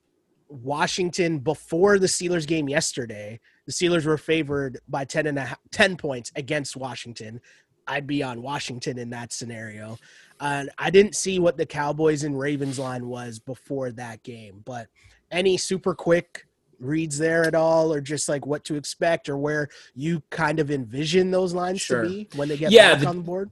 Washington before the Steelers game yesterday, the Steelers were favored by 10 and a half, 10 points against Washington. I'd be on Washington in that scenario. And I didn't see what the Cowboys and Ravens line was before that game, but any super quick reads there at all or just like what to expect or where you kind of envision those lines Sure. to be when they get Yeah, back the- on the board?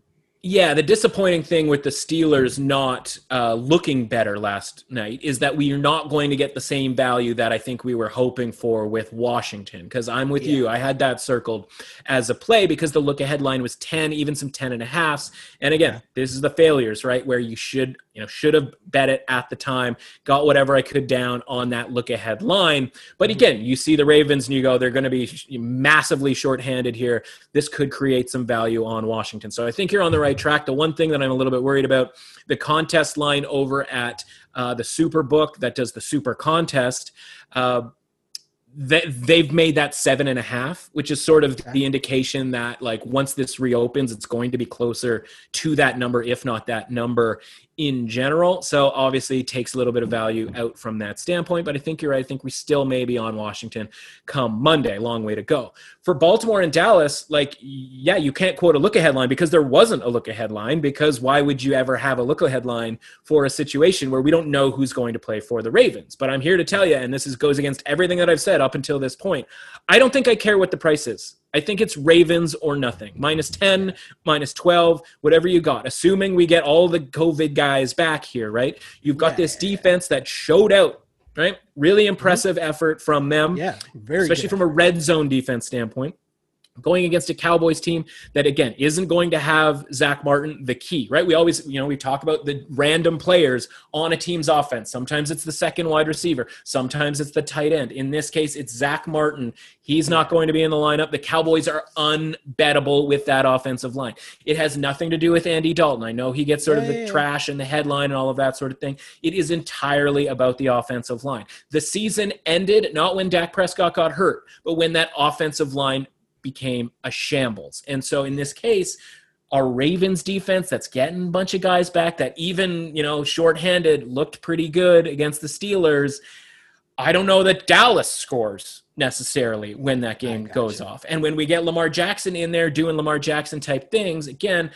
Yeah, the disappointing thing with the Steelers not uh, looking better last night is that we are not going to get the same value that I think we were hoping for with Washington. Because I'm with you, I had that circled as a play because the look ahead line was 10, even some 10 and a halves. And again, Yeah. this is the failures, right? Where you should, you know, should have bet it at the time, got whatever I could down on that look ahead line. But again, you see the Ravens and you go, they're going to be massively shorthanded here. This could create some value on Washington. So I think you're on the right track. The one thing that I'm a little bit worried about, the contest line over at uh, the Super Book that does the Super Contest. Uh, they, they've made that seven and a half, which is sort of the indication that like once this reopens, it's going to be closer to that number, if not that number in general. So obviously takes a little bit of value out from that standpoint. But I think you're right. I think we still may be on Washington come Monday. Long way to go. For Baltimore and Dallas, like, yeah, you can't quote a look ahead line because there wasn't a look ahead line. Because why would you ever have a look ahead line for a situation where we don't know who's going to play for the Ravens? But I'm here to tell you, and this is, goes against everything that I've said up until this point. I don't think I care what the price is. I think it's Ravens or nothing. Minus 10, minus 12, whatever you got. Assuming we get all the COVID guys back here, right? You've got this Yeah. defense that showed out, right? Really mm-hmm. impressive effort from them Yeah, very especially good. from a red zone defense standpoint. Going against a Cowboys team that again isn't going to have Zach Martin the key, right? We always, you know, we talk about the random players on a team's offense. Sometimes it's the second wide receiver, sometimes it's the tight end. In this case, it's Zach Martin. He's not going to be in the lineup. The Cowboys are unbettable with that offensive line. It has nothing to do with Andy Dalton. I know he gets sort of the trash and the headline and all of that sort of thing. It is entirely about the offensive line. The season ended not when Dak Prescott got hurt, but when that offensive line became a shambles. And so in this case, our Ravens defense that's getting a bunch of guys back that even, you know, shorthanded looked pretty good against the Steelers. I don't know that Dallas scores necessarily when that game goes off. And when we get Lamar Jackson in there doing Lamar Jackson type things, again,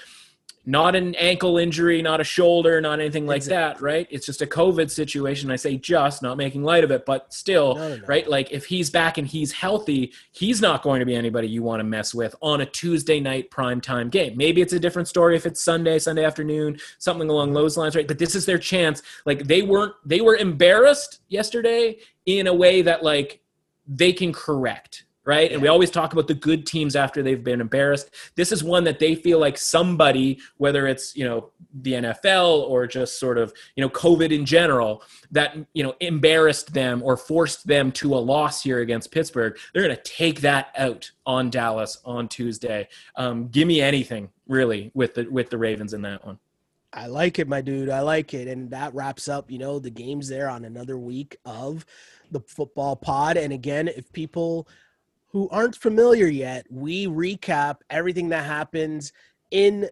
not an ankle injury, not a shoulder, not anything like exactly. that, right? It's just a COVID situation. I say just, not making light of it, but still, no, no. right? Like if he's back and he's healthy, he's not going to be anybody you want to mess with on a Tuesday night prime time game. Maybe it's a different story if it's Sunday, Sunday afternoon, something along mm-hmm. those lines, right? But this is their chance. Like they weren't, they were embarrassed yesterday in a way that like they can correct right? Yeah. And we always talk about the good teams after they've been embarrassed. This is one that they feel like somebody, whether it's, you know, the NFL or just sort of, you know, COVID in general, that, you know, embarrassed them or forced them to a loss here against Pittsburgh. They're going to take that out on Dallas on Tuesday. Um, give me anything really with the with the Ravens in that one. I like it, my dude. I like it. And that wraps up, you know, the games there on another week of the football pod. And again, if people who aren't familiar yet, we recap everything that happens in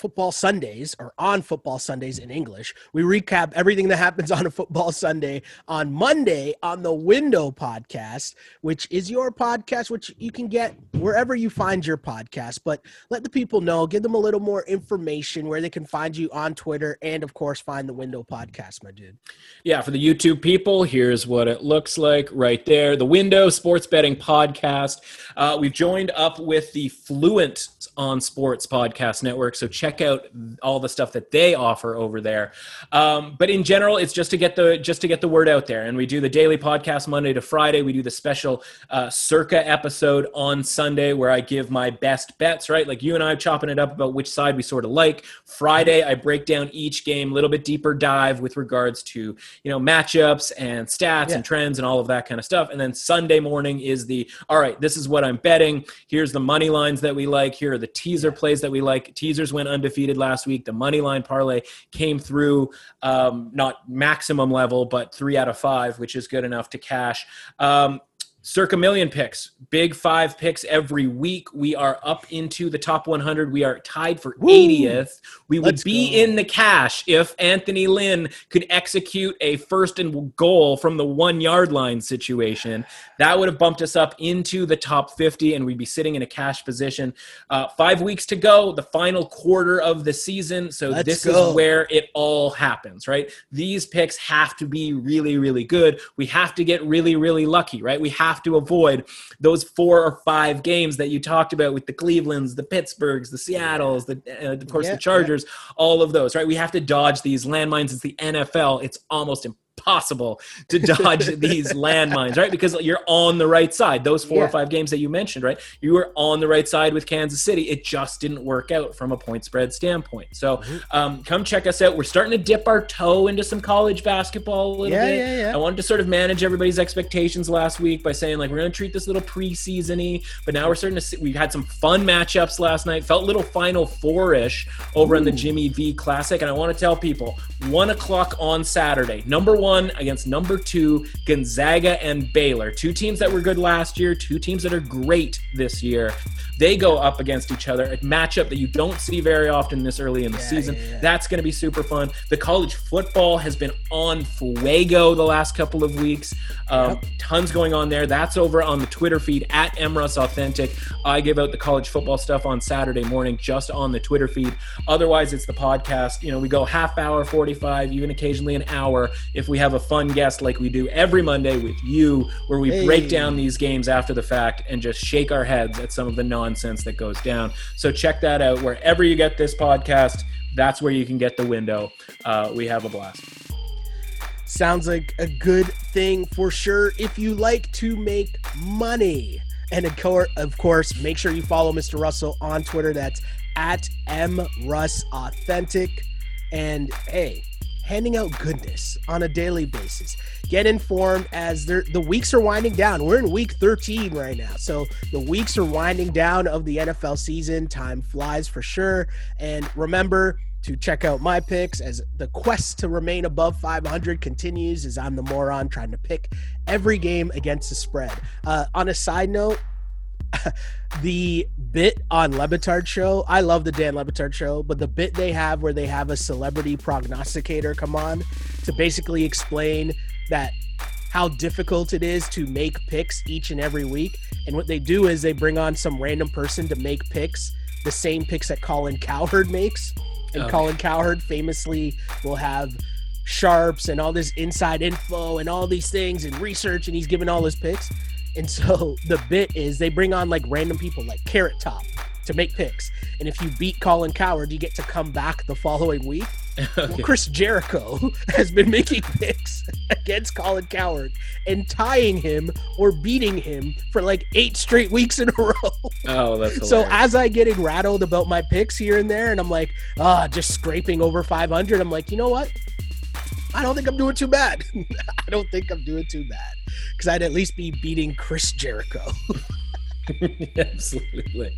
football Sundays or on football Sundays in English. We recap everything that happens on a football Sunday on Monday on the Window podcast, which is your podcast, which you can get wherever you find your podcast. But let the people know, give them a little more information where they can find you on Twitter and, of course, find the Window podcast, my dude. Yeah, for the YouTube people, here's what it looks like right there the Window Sports Betting Podcast. Uh, we've joined up with the Fluent on Sports Podcast Network. So check check out all the stuff that they offer over there. Um, but in general, it's just to get the just to get the word out there. And we do the daily podcast Monday to Friday. We do the special uh, circa episode on Sunday where I give my best bets. Right, like you and I are chopping it up about which side we sort of like. Friday, I break down each game, a little bit deeper dive with regards to you know matchups and stats yeah. and trends and all of that kind of stuff. And then Sunday morning is the all right. This is what I'm betting. Here's the money lines that we like. Here are the teaser plays that we like. Teasers went undefeated last week. The money line parlay came through, um, not maximum level, but three out of five, which is good enough to cash. Um, circa million picks, big five picks every week. We are up into the top 100. We are tied for Woo! 80th. We would Let's be go. in the cash if Anthony Lynn could execute a first and goal from the one yard line situation. That would have bumped us up into the top 50, and we'd be sitting in a cash position. Uh, five weeks to go, the final quarter of the season. So Let's this go. is where it all happens, right? These picks have to be really, really good. We have to get really, really lucky, right? We have have to avoid those four or five games that you talked about with the Clevelands, the Pittsburghs, the Seattles, the uh, of course yeah, the Chargers, yeah. all of those, right? We have to dodge these landmines. It's the NFL. It's almost impossible impossible to dodge these landmines, right? Because you're on the right side. Those four yeah. or five games that you mentioned, right? You were on the right side with Kansas City. It just didn't work out from a point spread standpoint. So mm-hmm. um, come check us out. We're starting to dip our toe into some college basketball a little yeah, bit. Yeah, yeah. I wanted to sort of manage everybody's expectations last week by saying like we're going to treat this little preseasony, but now we're starting to see we had some fun matchups last night. Felt a little Final Four ish over Ooh. in the Jimmy V Classic, and I want to tell people one o'clock on Saturday. Number one one against number two, Gonzaga and Baylor. Two teams that were good last year, two teams that are great this year. They go up against each other, a matchup that you don't see very often this early in the yeah, season. Yeah, yeah. That's going to be super fun. The college football has been on fuego the last couple of weeks. Um, yep. Tons going on there. That's over on the Twitter feed at Emrus Authentic. I give out the college football stuff on Saturday morning just on the Twitter feed. Otherwise, it's the podcast. You know, we go half hour, 45, even occasionally an hour if we have a fun guest like we do every Monday with you, where we hey. break down these games after the fact and just shake our heads at some of the nonsense that goes down. So check that out wherever you get this podcast. That's where you can get the window. Uh, we have a blast. Sounds like a good thing for sure if you like to make money. And of course, make sure you follow Mr. Russell on Twitter. That's at mrusauthentic. And hey, handing out goodness on a daily basis. Get informed as the weeks are winding down. We're in week 13 right now. So the weeks are winding down of the NFL season. Time flies for sure. And remember, to check out my picks as the quest to remain above 500 continues as I'm the moron trying to pick every game against the spread. Uh, on a side note, the bit on Le Batard show, I love the Dan Le Batard show, but the bit they have where they have a celebrity prognosticator come on to basically explain that how difficult it is to make picks each and every week. And what they do is they bring on some random person to make picks, the same picks that Colin Cowherd makes. And Okay. Colin Cowherd famously will have sharps and all this inside info and all these things and research, and he's giving all his picks. And so the bit is they bring on like random people like Carrot Top to make picks. And if you beat Colin Cowherd, you get to come back the following week. Well, Chris Jericho has been making picks against Colin Cowherd and tying him or beating him for like eight straight weeks in a row. Oh, that's So as I getting rattled about my picks here and there, and I'm like, ah, just scraping over 500. I'm like, you know what? I don't think I'm doing too bad. I don't think I'm doing too bad because I'd at least be beating Chris Jericho. Absolutely.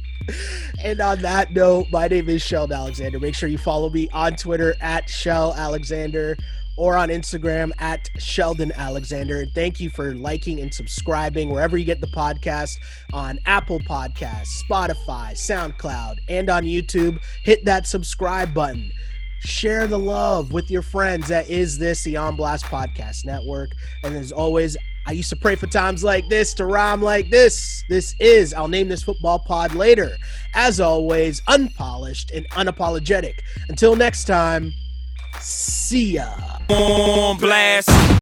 And on that note, my name is Sheldon Alexander. Make sure you follow me on Twitter at Shell Alexander or on Instagram at Sheldon Alexander. And thank you for liking and subscribing wherever you get the podcast on Apple Podcasts, Spotify, SoundCloud, and on YouTube. Hit that subscribe button. Share the love with your friends. That is this, the On Blast Podcast Network. And as always, I used to pray for times like this to rhyme like this. This is, I'll name this football pod later. As always, unpolished and unapologetic. Until next time, see ya. on blast.